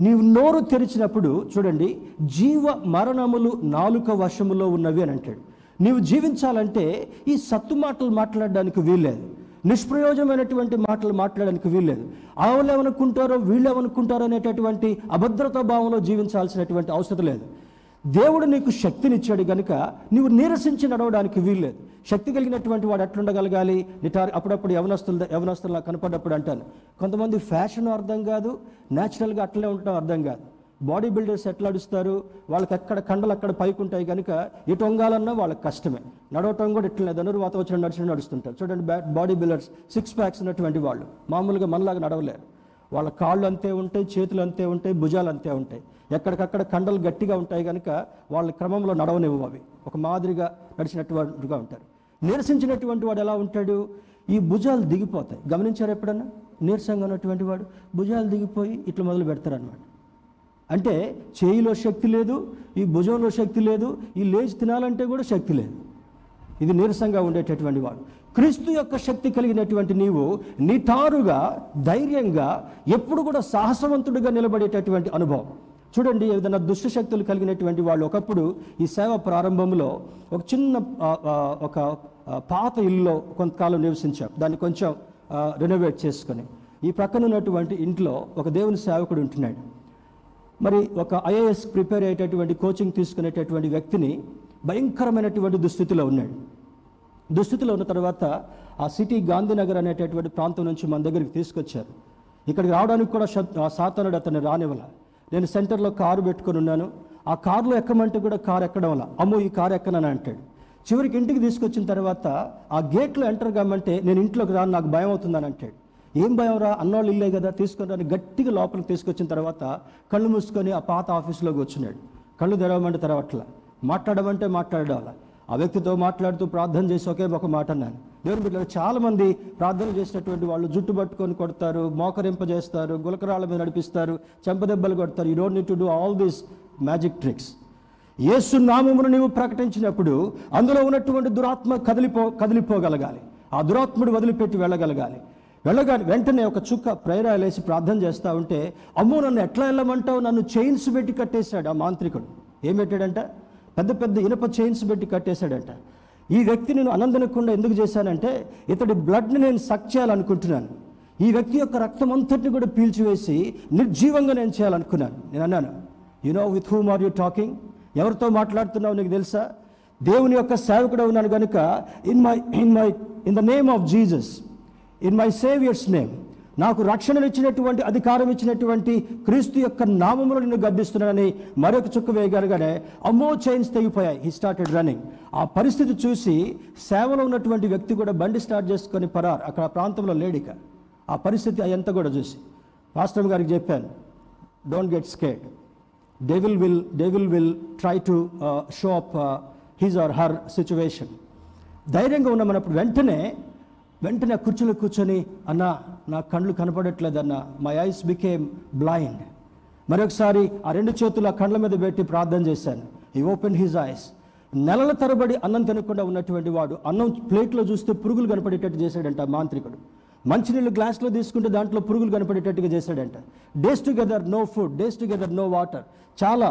నీవు నోరు తెరిచినప్పుడు చూడండి జీవ మరణములు నాలుక వశములో ఉన్నవి అని అంటాడు. నీవు జీవించాలంటే ఈ సత్తు మాటలు మాట్లాడడానికి వీల్లేదు. నిష్ప్రయోజనమైనటువంటి మాటలు మాట్లాడడానికి వీల్లేదు. ఆవులు ఏమనుకుంటారో వీళ్ళు ఏమనుకుంటారో అనేటటువంటి అభద్రతా భావంలో జీవించాల్సినటువంటి అవసరం లేదు. దేవుడు నీకు శక్తినిచ్చాడు కనుక నీవు నీరసించి నడవడానికి వీల్లేదు. శక్తి కలిగినటువంటి వాడు ఎట్లుండగలగాలి? నిటార్ అప్పుడప్పుడు యవనస్తులు యవనస్తులు కనపడ్డప్పుడు అంటాను. కొంతమంది ఫ్యాషన్ అర్థం కాదు న్యాచురల్గా అట్లనే ఉండటం అర్థం కాదు. బాడీ బిల్డర్స్ ఎట్లా నడుస్తారు వాళ్ళకి ఎక్కడ కండలు అక్కడ పైకి ఉంటాయి కనుక ఎటు వంగాలన్నా వాళ్ళకి కష్టమే. నడవటం కూడా ఇట్లనే ధనుర్వాత వచ్చిన నడిచిన నడుస్తుంటారు. చూడండి బాడీ బిల్డర్స్ సిక్స్ ప్యాక్స్ ఉన్నటువంటి వాళ్ళు. మామూలుగా మనలాగా నడవలేరు. వాళ్ళ కాళ్ళు అంతే ఉంటాయి చేతులు అంతే ఉంటాయి భుజాలు అంతే ఉంటాయి. ఎక్కడికక్కడ కండలు గట్టిగా ఉంటాయి కనుక వాళ్ళ క్రమంలో నడవనివ్వు అవి. ఒక మాదిరిగా నడిచినట్టుగా ఉంటారు. నిరసించినటువంటి వాడు ఎలా ఉంటాడు? ఈ భుజాలు దిగిపోతాయి. గమనించారు ఎప్పుడన్నా? నీరసంగా ఉన్నటువంటి వాడు భుజాలు దిగిపోయి ఇట్లా మొదలు పెడతారనమాట అంటే చేయిలో శక్తి లేదు ఈ భుజంలో శక్తి లేదు ఈ లేచి తినాలంటే కూడా శక్తి లేదు. ఇది నీరసంగా ఉండేటటువంటి వాడు. క్రీస్తు యొక్క శక్తి కలిగినటువంటి నీవు నిటారుగా ధైర్యంగా ఎప్పుడు కూడా సాహసవంతుడిగా నిలబడేటటువంటి అనుభవం. చూడండి ఏదైనా దుష్ట శక్తులు కలిగినటువంటి వాళ్ళు ఒకప్పుడు ఈ సేవ ప్రారంభంలో ఒక చిన్న ఒక పాత ఇల్లులో కొంతకాలం నివసించాం దాన్ని కొంచెం రెనోవేట్ చేసుకొని. ఈ ప్రక్కన ఉన్నటువంటి ఇంట్లో ఒక దేవుని సేవకుడు ఉంటున్నాడు. మరి ఒక ఐఏఎస్ ప్రిపేర్ అయ్యేటటువంటి కోచింగ్ తీసుకునేటటువంటి వ్యక్తిని భయంకరమైనటువంటి దుస్థితిలో ఉన్నాడు. దుస్థితిలో ఉన్న తర్వాత ఆ సిటీ గాంధీనగర్ అనేటటువంటి ప్రాంతం నుంచి మన దగ్గరికి తీసుకొచ్చారు. ఇక్కడికి రావడానికి కూడా శత్- ఆ సాతానుడు అతన్ని రానివ్వాల. నేను సెంటర్లో కారు పెట్టుకుని ఉన్నాను. ఆ కారులో ఎక్కమంటే కూడా కారు ఎక్కడం వల్ల. అమ్మో ఈ కారు ఎక్కనని అంటాడు. చివరికి ఇంటికి తీసుకొచ్చిన తర్వాత ఆ గేట్లో ఎంటర్ కామంటే నేను ఇంట్లోకి రాను నాకు భయం అవుతుందని అంటాడు. ఏం భయం రా అన్నోళ్ళు ఇల్లే కదా తీసుకుని రాని గట్టిగా లోపలికి తీసుకొచ్చిన తర్వాత కళ్ళు మూసుకొని ఆ పాత ఆఫీస్లోకి వచ్చినాడు. కళ్ళు తెరవమంటే తెరవట్ల. మాట్లాడమంటే మాట్లాడాల ఆ వ్యక్తితో మాట్లాడుతూ ప్రార్థన చేసి ఒకే ఒక మాట అన్నాను. దేవుని బిడ్డలు చాలా మంది ప్రార్థన చేసినటువంటి వాళ్ళు జుట్టు పట్టుకొని కొడతారు మోకరింపజేస్తారు గులకరాళ్ళ మీద నడిపిస్తారు చెంపదెబ్బలు కొడతారు. You don't need to do all these magic tricks యేసు నామమును నీవు ప్రకటించినప్పుడు అందులో ఉన్నటువంటి దురాత్మ కదిలిపో కదిలిపోగలగాలి. ఆ దురాత్ముడు వదిలిపెట్టి వెళ్ళగలగాలి. వెళ్ళగాని వెంటనే ఒక చుక్క ప్రేరాలేసి ప్రార్థన చేస్తా ఉంటే అమ్మో నన్ను ఎట్లా వెళ్ళమంటావు? నన్ను చైన్స్ పెట్టి కట్టేశాడు ఆ మాంత్రికుడు. ఏం పెట్టాడంటే? పెద్ద పెద్ద ఇనుప చైన్స్ పెట్టి కట్టేశాడంట. ఈ వ్యక్తి నేను అనందనకుండా ఎందుకు చేశానంటే ఇతడి బ్లడ్ని నేను సక్ చేయాలనుకుంటున్నాను. ఈ వ్యక్తి యొక్క రక్తం అంతటిని కూడా పీల్చివేసి నిర్జీవంగా నేను చేయాలనుకున్నాను. నేను అన్నాను you know with whom are you talking ఎవరితో మాట్లాడుతున్నావు నీకు తెలుసా? దేవుని యొక్క సేవకుడు ఉన్నాను కనుక in my in my in the name of Jesus in my saviour's name నాకు రక్షణనిచ్చినటువంటి అధికారం ఇచ్చినటువంటి క్రీస్తు యొక్క నామములో నిన్ను గద్దిస్తున్నానని మరొక చుక్క వేయగలగానే అమ్మో చైన్స్ తెగిపోయాయి. హీ స్టార్టెడ్ రన్నింగ్ ఆ పరిస్థితి చూసి సేవలో ఉన్నటువంటి వ్యక్తి కూడా బండి స్టార్ట్ చేసుకొని పరార్. అక్కడ ప్రాంతంలో లేడిక ఆ పరిస్థితి అయ్యంతా కూడా చూసి. పాస్టర్ గారికి చెప్పాను don't get scared devil will devil will try to show up his or her situation ధైర్యంగా ఉన్నామన్నప్పుడు వెంటనే వెంటనే కుర్చీలో కూర్చొని అన్న నా కళ్ళు కనపడట్లేదన్న మై ఐస్ బికేమ్ బ్లైండ్ మరొకసారి ఆ రెండు చేతులు ఆ కండ్ల మీద పెట్టి ప్రార్థన చేశాను. ఈ ఓపెన్ హిజ్ ఐస్ నెలల తరబడి అన్నం తినకుండా ఉన్నటువంటి వాడు అన్నం ప్లేట్లో చూస్తే పురుగులు కనపడేటట్టు చేశాడంట మాంత్రికుడు. మంచినీళ్ళు గ్లాస్లో తీసుకుంటే దాంట్లో పురుగులు కనపడేటట్టుగా చేశాడంట. Days together no food days together no water చాలా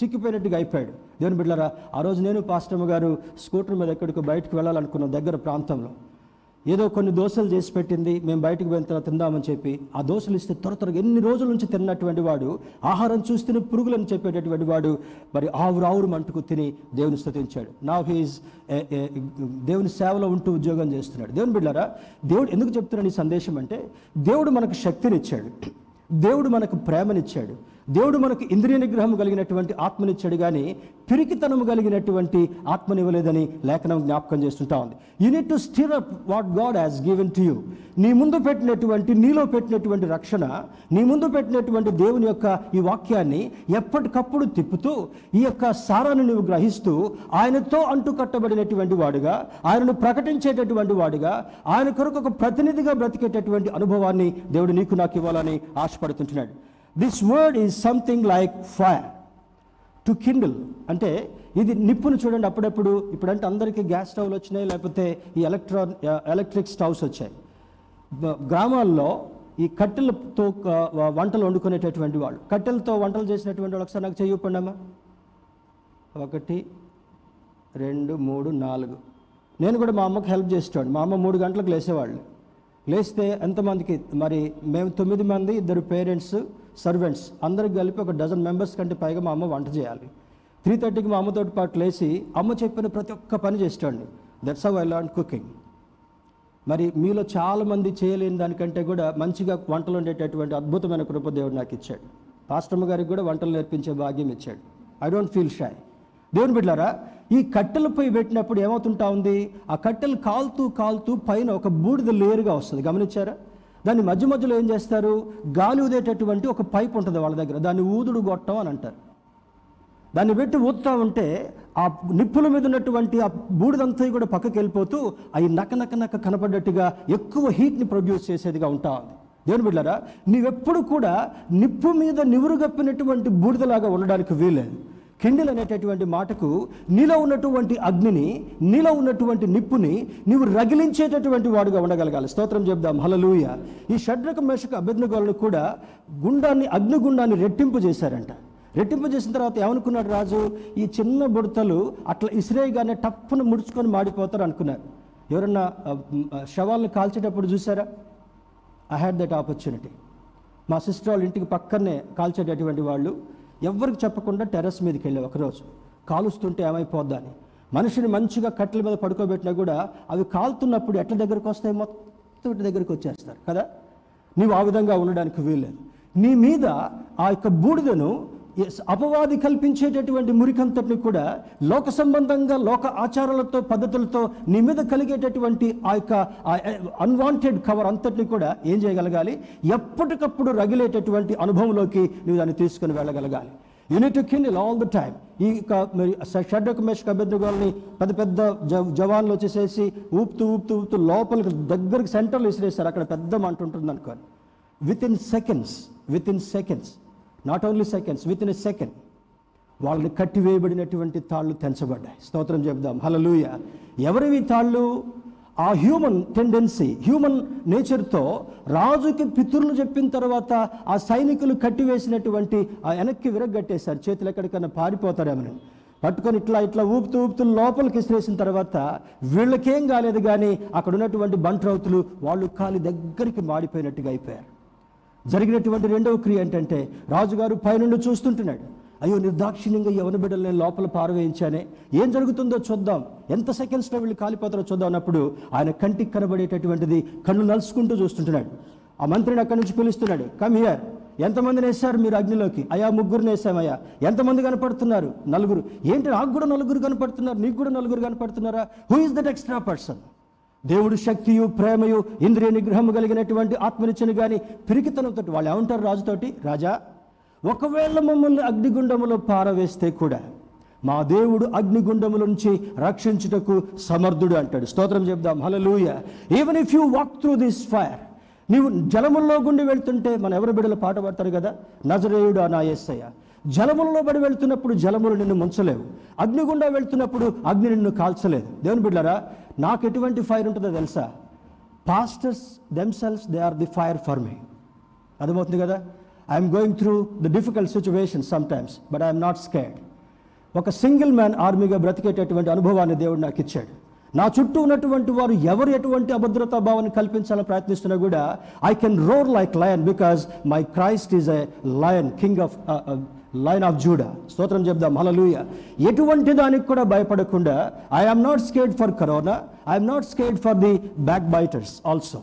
చిక్కిపోయినట్టుగా అయిపోయాడు. దేవుని బిడ్డలారా ఆ రోజు నేను పాస్టమ్ గారు స్కూటర్ మీద ఎక్కడికి బయటకు వెళ్ళాలనుకున్నాం దగ్గర ప్రాంతంలో. ఏదో కొన్ని దోశలు చేసి పెట్టింది మేము బయటకు వెళ్ళిన తర్వాత తిందామని చెప్పి ఆ దోశలు ఇస్తే త్వర త్వరగా ఎన్ని రోజుల నుంచి తిన్నటువంటి వాడు ఆహారం చూస్తేనే పురుగులని చెప్పేటటువంటి వాడు మరి ఆవురు ఆవురు మంటుకు తిని దేవుని స్తుతించాడు నా హీజ్ దేవుని సేవలో ఉంటూ ఉద్యోగం చేస్తున్నాడు. దేవుని బిడ్డారా దేవుడు ఎందుకు చెప్తున్నాడు ఈ సందేశం అంటే దేవుడు మనకు శక్తినిచ్చాడు. దేవుడు మనకు ప్రేమనిచ్చాడు. దేవుడు మనకు ఇంద్రియ నిగ్రహం కలిగినటువంటి ఆత్మనిచ్చాడు కానీ పిరికితనము కలిగినటువంటి ఆత్మనివ్వలేదని లేఖనం జ్ఞాపకం చేస్తుంటా ఉంది. You need to stir up what God has given to you నీ ముందు పెట్టినటువంటి నీలో పెట్టినటువంటి రక్షణ నీ ముందు పెట్టినటువంటి దేవుని యొక్క ఈ వాక్యాన్ని ఎప్పటికప్పుడు తిప్పుతూ ఈ యొక్క సారాన్ని నువ్వు గ్రహిస్తూ ఆయనతో అంటు కట్టబడినటువంటి వాడుగా ఆయనను ప్రకటించేటటువంటి వాడుగా ఆయన కొరకు ఒక ప్రతినిధిగా బ్రతికేటటువంటి అనుభవాన్ని దేవుడు నీకు నాకు ఇవ్వాలని ఆశపడుతుంటున్నాడు. This word is something like fire to kindle అంటే ఇది నిప్పును చూడండి అప్పుడప్పుడు. ఇప్పుడంటే అందరికీ గ్యాస్ స్టవ్లు వచ్చినాయి లేకపోతే ఈ ఎలక్ట్రాన్ ఎలక్ట్రిక్ స్టవ్స్ వచ్చాయి. గ్రామాల్లో ఈ కట్టెలతో వంటలు వండుకునేటటువంటి వాళ్ళు. కట్టెలతో వంటలు చేసినటువంటి వాళ్ళు ఒకసారి నాకు చెయ్యప్పండమ్మా ఒకటి రెండు మూడు నాలుగు. నేను కూడా మా అమ్మకి హెల్ప్ చేసేవాడు మా అమ్మ మూడు గంటలకు లేసేవాళ్ళు. లేస్తే ఎంతమందికి? మరి మేము తొమ్మిది మంది ఇద్దరు పేరెంట్స్ సర్వెంట్స్ అందరికి కలిపి ఒక డజన్ మెంబర్స్ కంటే పైగా మా అమ్మ వంట చేయాలి. త్రీ థర్టీకి మా అమ్మతో పాటు లేచి అమ్మ చెప్పిన ప్రతి ఒక్క పని చేసేవాడిని that's how I learn cooking మరి మీలో చాలామంది చేయలేని దానికంటే కూడా మంచిగా వంటలు ఉండేటటువంటి అద్భుతమైన కృప దేవుడు నాకు ఇచ్చాడు. పాస్టమ్మ గారికి కూడా వంటలు నేర్పించే భాగ్యం ఇచ్చాడు. ఐ డోంట్ ఫీల్ షై దేవుని బిడ్డారా ఈ కట్టెలపై పెట్టినప్పుడు ఏమవుతుంటా ఉంది? ఆ కట్టెలు కాలుతూ కాలుతూ పైన ఒక బూడిద లేరుగా వస్తుంది. గమనించారా? దాన్ని మధ్య మధ్యలో ఏం చేస్తారు? గాలి ఊదేటటువంటి ఒక పైప్ ఉంటుంది వాళ్ళ దగ్గర. దాన్ని ఊదుడు గొట్టం అని అంటారు. దాన్ని పెట్టి ఊదుతా ఉంటే ఆ నిప్పుల మీద ఉన్నటువంటి ఆ బూడిదంతా కూడా పక్కకి వెళ్ళిపోతూ అవి నక్క నక్క నక్క కనపడ్డట్టుగా ఎక్కువ హీట్ని ప్రొడ్యూస్ చేసేదిగా ఉంటా ఉంది. దేవుని బిడ్డారా నీవెప్పుడు కూడా నిప్పు మీద నివురుగప్పినటువంటి బూడిదలాగా ఉండడానికి వీలేదు కిండిల్ అనేటటువంటి మాటకు నీలో ఉన్నటువంటి అగ్నిని నీలో ఉన్నటువంటి నిప్పుని నీవు రగిలించేటటువంటి వాడుగా ఉండగలగాలి. స్తోత్రం చెప్దాం. హలలుయ ఈ షడ్రక మేషక అభ్యర్థులను కూడా గుండాన్ని అగ్నిగుండాన్ని రెట్టింపు చేశారంట. రెట్టింపు చేసిన తర్వాత ఏమనుకున్నాడు రాజు? ఈ చిన్న బుడతలు అట్లా ఇసిరేయగానే టప్పున ముడుచుకొని మాడిపోతారు అనుకున్నారు. ఎవరన్నా శవాలను కాల్చేటప్పుడు చూసారా ఐ హ్యాడ్ దట్ ఆపర్చునిటీ మా సిస్టర్ వాళ్ళ ఇంటికి పక్కనే కాల్చేటటువంటి వాళ్ళు ఎవరికి చెప్పకుండా టెర్రస్ మీదకి వెళ్ళే ఒకరోజు. కాలుస్తుంటే ఏమైపోద్దా అని. మనిషిని మంచిగా కట్టెల మీద పడుకోబెట్టినా కూడా అవి కాలుతున్నప్పుడు ఎట్ల దగ్గరకు వస్తాయి? మొత్తం ఇటు దగ్గరికి వచ్చేస్తారు కదా? నీవు ఆ విధంగా ఉండడానికి వీల్లేదు. నీ మీద ఆ యొక్క బూడిదను అపవాది కల్పించేటటువంటి మురికంతటిని కూడా లోక సంబంధంగా లోక ఆచారాలతో పద్ధతులతో నీ మీద కలిగేటటువంటి ఆ యొక్క అన్వాంటెడ్ కవర్ అంతటిని కూడా ఏం చేయగలగాలి? ఎప్పటికప్పుడు రగిలేటటువంటి అనుభవంలోకి నువ్వు దాన్ని తీసుకుని వెళ్ళగలగాలి. You need kind all the time ఈ యొక్క మరి షడ్డక పెద్ద పెద్ద జవాన్లు వచ్చేసేసి ఊపుతూ ఊపుతూ ఊపుతూ లోపలికి దగ్గరికి సెంటర్లో విసిరేస్తారు అక్కడ పెద్ద మంట ఉంటుంది అనుకోని within seconds within seconds not only seconds within a second వాళ్ళని కట్టివేయబడినటువంటి తాళ్ళు తెంచబడ్డాయి. స్తోత్రం చెప్దాం హలలుయ ఎవరివి తాళ్ళు? ఆ హ్యూమన్ టెండెన్సీ హ్యూమన్ నేచర్తో రాజుకి పితృలు చెప్పిన తర్వాత ఆ సైనికులు కట్టివేసినటువంటి ఆ వెనక్కి విరగ్గట్టేశారు. చేతులు ఎక్కడికైనా పారిపోతారేమని. పట్టుకొని ఇట్లా ఇట్లా ఊపుతూ ఊపుతూ లోపలికి ఇసిరేసిన తర్వాత వీళ్ళకేం కాలేదు కానీ అక్కడ ఉన్నటువంటి బంట్రౌతులు వాళ్ళు కాలి దగ్గరికి మాడిపోయినట్టుగా అయిపోయారు. జరిగినటువంటి రెండవ క్రియ ఏంటంటే రాజుగారు పైనుండి చూస్తుంటున్నాడు. అయ్యో నిర్దాక్షిణ్యంగా యవన బిడ్డలు నేను లోపల పారవేయించానే. ఏం జరుగుతుందో చూద్దాం. ఎంత సెకండ్స్లో వీళ్ళు కాలిపోతారో చూద్దాం అన్నప్పుడు ఆయన కంటికి కనబడేటటువంటిది కన్ను నలుసుకుంటూ చూస్తుంటున్నాడు. ఆ మంత్రిని అక్కడి నుంచి పిలుస్తున్నాడు. Come here. ఎంతమందిని వేశారు మీరు అగ్నిలోకి? అయా ముగ్గురు వేసామయ్యా ఎంతమంది కనపడుతున్నారు? నలుగురు. ఏంటి నాకు కూడా నలుగురు కనపడుతున్నారు? నీకు కూడా నలుగురు కనపడుతున్నారా? Who is that extra person దేవుడు శక్తియు ప్రేమయు ఇంద్రియ నిగ్రహము కలిగినటువంటి ఆత్మనిచ్చిన కానీ పిరికితనంతో వాళ్ళు ఏమంటారు రాజుతోటి? రాజా ఒకవేళ మమ్మల్ని అగ్నిగుండములో పారవేస్తే కూడా మా దేవుడు అగ్నిగుండముల నుంచి రక్షించుటకు సమర్థుడు అంటాడు. స్తోత్రం చెప్దాం. Hallelujah even if you walk through this fire నీవు జలముల్లో గుండి వెళ్తుంటే మన ఎవరు బిడ్డలు పాట పాడతారు కదా? నజరేయుడు నా ఎస్సయ్య జలములలో పడి వెళ్తున్నప్పుడు జలములు నిన్ను ముంచలేవు. అగ్నిగుండా వెళ్తున్నప్పుడు అగ్ని నిన్ను కాల్చలేదు. దేవుని బిడ్డారా నాకు ఎటువంటి ఫైర్ ఉంటుందో తెలుసా? Pastors themselves they are the fire for me అర్థమవుతుంది కదా? I'm going through the difficult situation some times but I'm not scared ఒక సింగిల్ మ్యాన్ ఆర్మీగా బ్రతికేటటువంటి అనుభవాన్ని దేవుడు నాకు ఇచ్చాడు. నా చుట్టూ ఉన్నటువంటి వారు ఎవరు ఎటువంటి అభద్రతా భావాన్ని కల్పించాలని ప్రయత్నిస్తున్నా కూడా I can roar like lion because my Christ is a lion king of line of Judah స్తోత్రం చెప్దాం. హలలుయ ఎటువంటి దానికి కూడా భయపడకుండా I am not scared for corona I'm not scared for the back biters also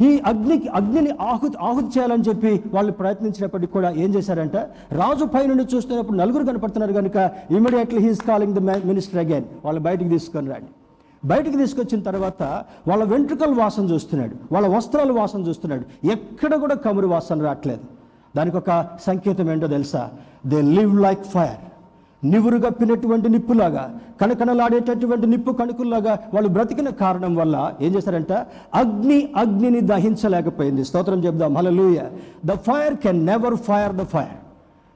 ఈ అగ్నికి అగ్నిని ఆహుతి ఆహుతి చేయాలని చెప్పి వాళ్ళు ప్రయత్నించినప్పటికీ కూడా ఏం చేశారంట? రాజు పై నుండి చూస్తున్నప్పుడు నలుగురు కనపడుతున్నారు కనుక immediately he's calling the minister again వాళ్ళు బయటికి తీసుకొని రండి. బయటికి తీసుకొచ్చిన తర్వాత వాళ్ళ వెంట్రుకల వాసన చూస్తున్నాడు. వాళ్ళ వస్త్రాల వాసన చూస్తున్నాడు. ఎక్కడ కూడా కమురు వాసన రావట్లేదు. దానికి ఒక సంకేతం ఏంటో తెలుసా? దే లివ్ లైక్ ఫైర్ నివురు గప్పినటువంటి నిప్పులాగా కనకనలాడేటటువంటి నిప్పు కణుకుల్లాగా వాళ్ళు బ్రతికిన కారణం వల్ల ఏం చేశారంట? అగ్ని అగ్నిని దహించలేకపోయింది. స్తోత్రం చెప్దాం. Hallelujah the fire can never fire the fire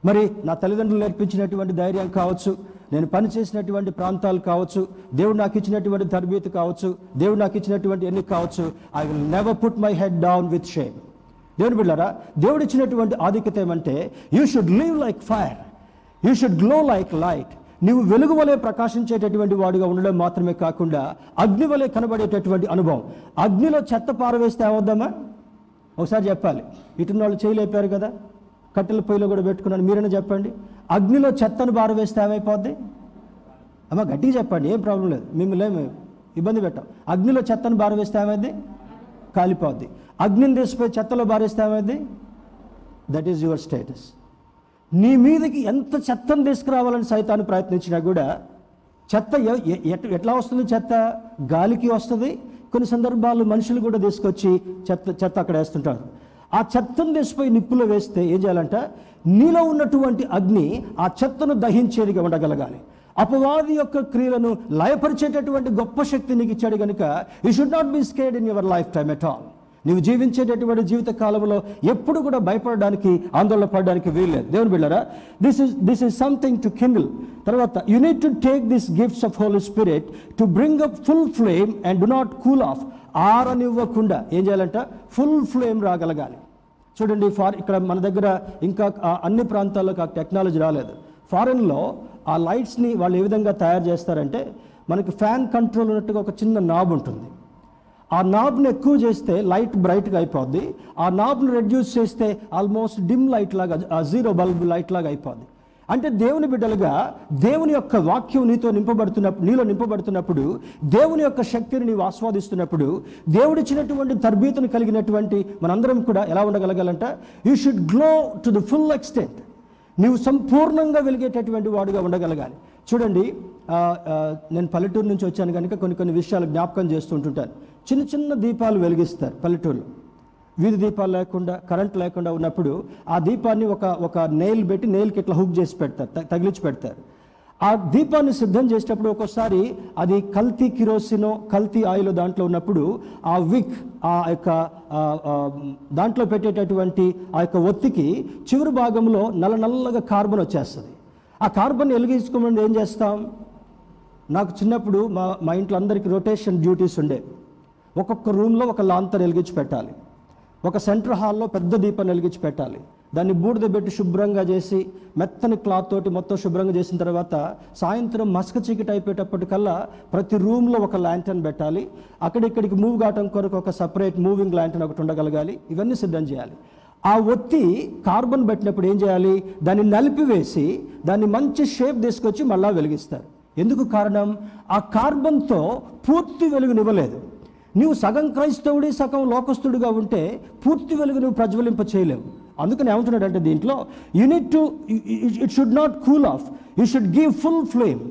మరి నా తల్లిదండ్రులు నేర్పించినటువంటి ధైర్యం కావచ్చు నేను పనిచేసినటువంటి ప్రాంతాలు కావచ్చు దేవుడు నాకు ఇచ్చినటువంటి తరబీతి కావచ్చు దేవుడు నాకు ఇచ్చినటువంటి ఎన్ని కావచ్చు I will never put my head down with shame దేవుని బిడ్డారా దేవుడు ఇచ్చినటువంటి ఆధిక్యత ఏమంటే you should live like fire you should glow like light నీవు వెలుగు వలె ప్రకాశించేటటువంటి వాడిగా ఉండడం మాత్రమే కాకుండా అగ్ని వలె కనబడేటటువంటి అనుభవం. అగ్నిలో చెత్త పారవేస్తే అవద్దామా ఒకసారి చెప్పాలి. ఇటున్న వాళ్ళు చేయలేపారు కదా. కట్టెల పొయ్యిలో కూడా పెట్టుకున్నాను. మీరైనా చెప్పండి. అగ్నిలో చెత్తను పారవేస్తే ఏమైపోద్ది? అమ్మ గట్టిగా చెప్పండి. ఏం ప్రాబ్లం లేదు. మేము లేము ఇబ్బంది పెట్టాం. అగ్నిలో చెత్తను పారవేస్తే ఏమైంది కాలిపోద్ది. అగ్నిని తీసిపోయి చెత్తలో బారేస్తే దట్ ఈస్ యువర్ స్టేటస్ నీ మీదకి ఎంత చెత్తను తీసుకురావాలని సైతాన్ని ప్రయత్నించినా కూడా చెత్త ఎట్లా వస్తుంది చెత్త? గాలికి వస్తుంది. కొన్ని సందర్భాల్లో మనుషులు కూడా తీసుకొచ్చి చెత్త చెత్త అక్కడ వేస్తుంటారు. ఆ చెత్తను తీసిపోయి నిప్పులో వేస్తే ఏం చేయాలంట? నీలో ఉన్నటువంటి అగ్ని ఆ చెత్తను దహించేదిగా ఉండగలగాలి. అపవాది యొక్క క్రియలను లయపరిచేటటువంటి గొప్ప శక్తి నీకు ఇచ్చాడు కనుక you should not be scared in your life time at all నీవు జీవించేటటువంటి జీవిత కాలంలో ఎప్పుడు కూడా భయపడడానికి ఆందోళన పడడానికి వీల్లేదు. దేవుని బిళ్ళరా this is this is something to kindle తర్వాత you need to take this gifts of Holy Spirit to bring up full flame and do not cool off ఆరనివ్వకుండా ఏం చేయాలంట? ఫుల్ ఫ్లేమ్ రాగలగాలి. చూడండి ఫార్ ఇక్కడ మన దగ్గర ఇంకా అన్ని ప్రాంతాల్లో ఆ టెక్నాలజీ రాలేదు. ఫారెన్లో ఆ లైట్స్ని వాళ్ళు ఏ విధంగా తయారు చేస్తారంటే మనకి ఫ్యాన్ కంట్రోల్ ఉన్నట్టుగా ఒక చిన్న నాబ్ ఉంటుంది. ఆ నాబ్ని ఎక్కువ చేస్తే లైట్ బ్రైట్గా అయిపోద్ది. ఆ నాబ్ని రెడ్యూస్ చేస్తే ఆల్మోస్ట్ డిమ్ లైట్ లాగా జీరో బల్బ్ లైట్ లాగా అయిపోద్ది. అంటే దేవుని బిడ్డలుగా దేవుని యొక్క వాక్యం నీతో నింపబడుతున్నప్పుడు నీలో నింపబడుతున్నప్పుడు దేవుని యొక్క శక్తిని నీవు ఆస్వాదిస్తున్నప్పుడు దేవుడిచ్చినటువంటి తర్బీతుని కలిగినటువంటి మనందరం కూడా ఎలా ఉండగలగాలంటే? You should glow to the full extent నీవు సంపూర్ణంగా వెలిగేటటువంటి వాడుగా ఉండగలగాలి. చూడండి నేను పల్లెటూరు నుంచి వచ్చాను కనుక కొన్ని కొన్ని విషయాలు జ్ఞాపకం చేస్తుంటుంటాను. చిన్న చిన్న దీపాలు వెలిగిస్తారు పల్లెటూరులో. వీధి దీపాలు లేకుండా కరెంట్ లేకుండా ఉన్నప్పుడు ఆ దీపాన్ని ఒక ఒక నెయిల్ పెట్టి నెయిల్కి ఇట్లా హుక్ చేసి పెడతారు త- తగిలించి పెడతారు. ఆ దీపాన్ని సిద్ధం చేసేటప్పుడు ఒక్కోసారి అది కల్తీ కిరోసినో కల్తీ ఆయిల్ దాంట్లో ఉన్నప్పుడు ఆ విక్ ఆ యొక్క దాంట్లో పెట్టేటటువంటి ఆ యొక్క ఒత్తికి చివరి భాగంలో నల్ల నల్లగా కార్బన్ వచ్చేస్తుంది. ఆ కార్బన్ వెలిగించుకోమని ఏం చేస్తాం? నాకు చిన్నప్పుడు మా మా ఇంట్లో అందరికీ రొటేషన్ డ్యూటీస్ ఉండే. ఒక్కొక్క రూమ్లో ఒక లాంతర్ వెలిగించి పెట్టాలి. ఒక సెంటర్ హాల్లో పెద్ద దీపం వెలిగించి పెట్టాలి. దాన్ని బూడిద పెట్టి శుభ్రంగా చేసి మెత్తని క్లాత్ తోటి మొత్తం శుభ్రంగా చేసిన తర్వాత సాయంత్రం మసక చీకటి అయిపోయేటప్పటికల్లా ప్రతి రూమ్లో ఒక ల్యాంటర్న్ పెట్టాలి. అక్కడిక్కడికి మూవ్ కావటం కొరకు ఒక సపరేట్ మూవింగ్ ల్యాంటర్న్ ఒకటి ఉండగలగాలి. ఇవన్నీ సిద్ధం చేయాలి. ఆ ఒత్తి కార్బన్ పెట్టినప్పుడు ఏం చేయాలి? దాన్ని నలిపివేసి దాన్ని మంచి షేప్ తీసుకొచ్చి మళ్ళా వెలిగిస్తారు. ఎందుకు కారణం? ఆ కార్బన్తో పూర్తి వెలుగునివ్వలేదు. నువ్వు సగం క్రైస్తవుడి సగం లోకస్తుడిగా ఉంటే పూర్తి వెలుగు నువ్వు ప్రజ్వలింప చేయలేవు అందుకని ఏమంటున్నాడంటే దీంట్లో you need to it should not cool off you should give full flame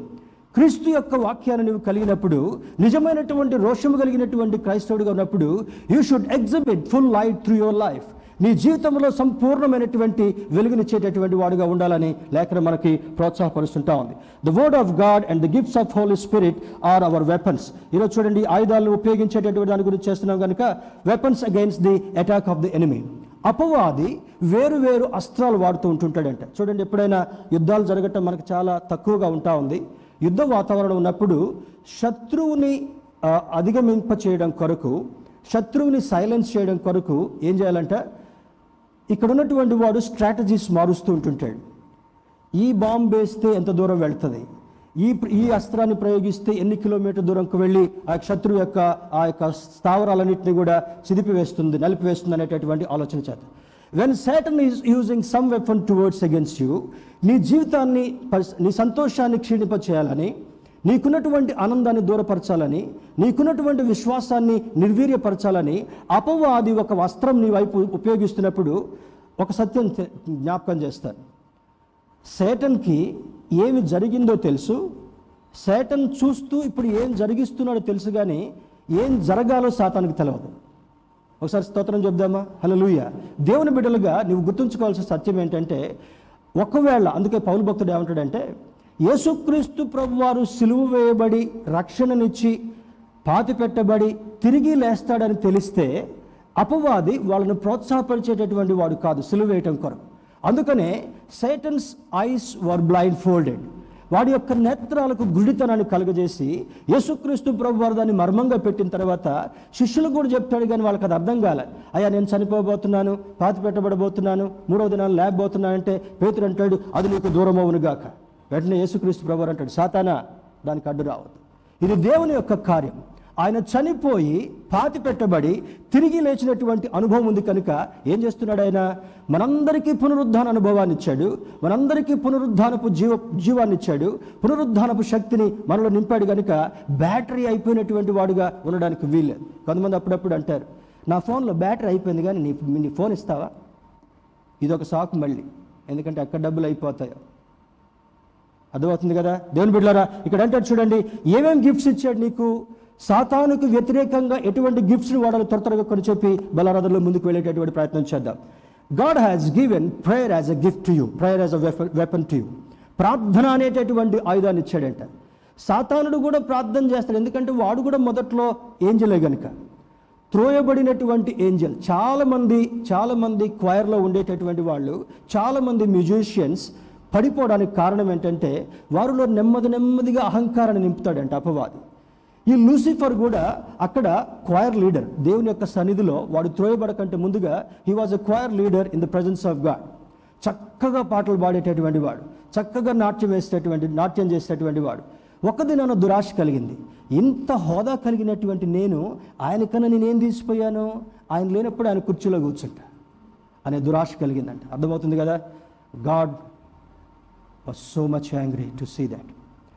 క్రీస్తు యొక్క వాక్యాన్ని నువ్వు కలిగినప్పుడు నిజమైనటువంటి రోషము కలిగినటువంటి క్రైస్తవుడిగా ఉన్నప్పుడు you should exhibit full light through your life నీ జీవితంలో సంపూర్ణమైనటువంటి వెలుగునిచ్చేటటువంటి వాడుగా ఉండాలని లేఖన మనకి ప్రోత్సాహపరుస్తుంటా ఉంది. The word of God and the gifts of Holy Spirit are our weapons ఈరోజు చూడండి ఆయుధాలను ఉపయోగించేటటువంటి దాని గురించి చేస్తున్నాం కనుక weapons against the attack of the enemy అపవాది వేరు వేరు అస్త్రాలు వాడుతూ ఉంటుంటాడంట. చూడండి ఎప్పుడైనా యుద్ధాలు జరగటం మనకు చాలా తక్కువగా ఉంటా ఉంది. యుద్ధ వాతావరణం ఉన్నప్పుడు శత్రువుని అధిగమింప చేయడం కొరకు శత్రువుని సైలెన్స్ చేయడం కొరకు ఏం చేయాలంట? ఇక్కడ ఉన్నటువంటి వాడు స్ట్రాటజీస్ మారుస్తూ ఉంటుంటాడు. ఈ బాంబు వేస్తే ఎంత దూరం వెళ్తుంది? ఈ ఈ అస్త్రాన్ని ప్రయోగిస్తే ఎన్ని కిలోమీటర్ దూరంకు వెళ్ళి ఆ శత్రువు యొక్క ఆ యొక్క స్థావరాలన్నింటినీ కూడా చిదిపివేస్తుంది నలిపివేస్తుంది అనేటటువంటి ఆలోచన చేత. When Satan is using some weapon towards against you నీ జీవితాన్ని నీ సంతోషాన్ని క్షీణింప చేయాలని నీకున్నటువంటి ఆనందాన్ని దూరపరచాలని నీకున్నటువంటి విశ్వాసాన్ని నిర్వీర్యపరచాలని అపవాది ఒక వస్త్రం నీ వైపు ఉపయోగిస్తున్నప్పుడు ఒక సత్యం జ్ఞాపకం చేస్తాను సేటన్కి ఏమి జరిగిందో తెలుసు. సేటన్ చూస్తూ ఇప్పుడు ఏం జరిగిస్తున్నాడో తెలుసు కానీ ఏం జరగాలో సాతానికి తెలియదు ఒకసారి స్తోత్రం చెప్దామా? హలో లూయ దేవుని బిడ్డలుగా నువ్వు గుర్తుంచుకోవాల్సిన సత్యం ఏంటంటే ఒకవేళ అందుకే పౌరు భక్తుడు ఏమంటాడంటే యేసుక్రీస్తు ప్రభువారు సిలువు వేయబడి రక్షణనిచ్చి పాతి పెట్టబడి తిరిగి లేస్తాడని తెలిస్తే అపవాది వాళ్ళను ప్రోత్సాహపరిచేటటువంటి వాడు కాదు సిలువ వేయటం కొరకు. అందుకనే Satan's eyes were blind folded వాడి యొక్క నేత్రాలకు గుడితనాన్ని కలుగజేసి యేసుక్రీస్తు ప్రభు వారు దాన్ని మర్మంగా పెట్టిన తర్వాత శిష్యులు కూడా చెప్తాడు కానీ వాళ్ళకి అది అర్థం కాలే. అయ్యా నేను చనిపోబోతున్నాను పాతి పెట్టబడబోతున్నాను మూడవ దినాలు లేకపోతున్నాను అంటే అంటాడు అది నీకు దూరం అవును గాక. వెంటనే యేసుక్రీస్తు ప్రభు అంటాడు సాతానా దానికి అడ్డు రావద్దు. ఇది దేవుని యొక్క కార్యం. ఆయన చనిపోయి పాతి పెట్టబడి తిరిగి లేచినటువంటి అనుభవం ఉంది కనుక ఏం చేస్తున్నాడు ఆయన? మనందరికీ పునరుద్ధాన అనుభవాన్ని ఇచ్చాడు. మనందరికీ పునరుద్ధానపు జీవ జీవాన్ని ఇచ్చాడు. పునరుద్ధానపు శక్తిని మనలో నింపాడు కనుక బ్యాటరీ అయిపోయినటువంటి వాడుగా ఉండడానికి వీల్లేదు. కొంతమంది అప్పుడప్పుడు అంటారు నా ఫోన్లో బ్యాటరీ అయిపోయింది కానీ నీ నీ ఫోన్ ఇస్తావా? ఇది ఒక సాకు మళ్ళీ. ఎందుకంటే అక్కడ డబ్బులు అయిపోతాయో. అర్థమవుతుంది కదా? దేవుని బిడ్డారా ఇక్కడ అంటాడు చూడండి ఏమేమి గిఫ్ట్స్ ఇచ్చాడు నీకు? సాతానుకు వ్యతిరేకంగా ఎటువంటి గిఫ్ట్స్ని వాడాలి త్వర త్వరగా కొని చెప్పి బలారాధనలో ముందుకు వెళ్ళేటటువంటి ప్రయత్నం చేద్దాం. God has given prayer as a gift to you prayer as a weapon to you ప్రార్థన అనేటటువంటి ఆయుధాన్ని ఇచ్చాడంట. సాతానుడు కూడా ప్రార్థన చేస్తాడు ఎందుకంటే వాడు కూడా మొదట్లో ఏంజలే గనుక. త్రోయబడినటువంటి ఏంజల్ చాలామంది చాలామంది క్వైర్లో ఉండేటటువంటి వాళ్ళు చాలామంది మ్యూజిషియన్స్ పడిపోవడానికి కారణం ఏంటంటే వారిలో నెమ్మది నెమ్మదిగా అహంకారాన్ని నింపుతాడంట అపవాది. ఈ లూసిఫర్ కూడా అక్కడ క్వైర్ లీడర్ దేవుని యొక్క సన్నిధిలో వాడు త్రోయబడకంటే ముందుగా he was a choir leader in the presence of God చక్కగా పాటలు పాడేటటువంటి వాడు చక్కగా నాట్యం వేసేటటువంటి నాట్యం చేసేటటువంటి వాడు. ఒక దినాన దురాశ కలిగింది. ఇంత హోదా కలిగినటువంటి నేను ఆయన కన్నా నేనేం తీసిపోయాను? ఆయన లేనప్పుడు ఆయన కుర్చీలో కూర్చుంటా అనే దురాశ కలిగిందంట. అర్థమవుతుంది కదా? God was so much angry to see that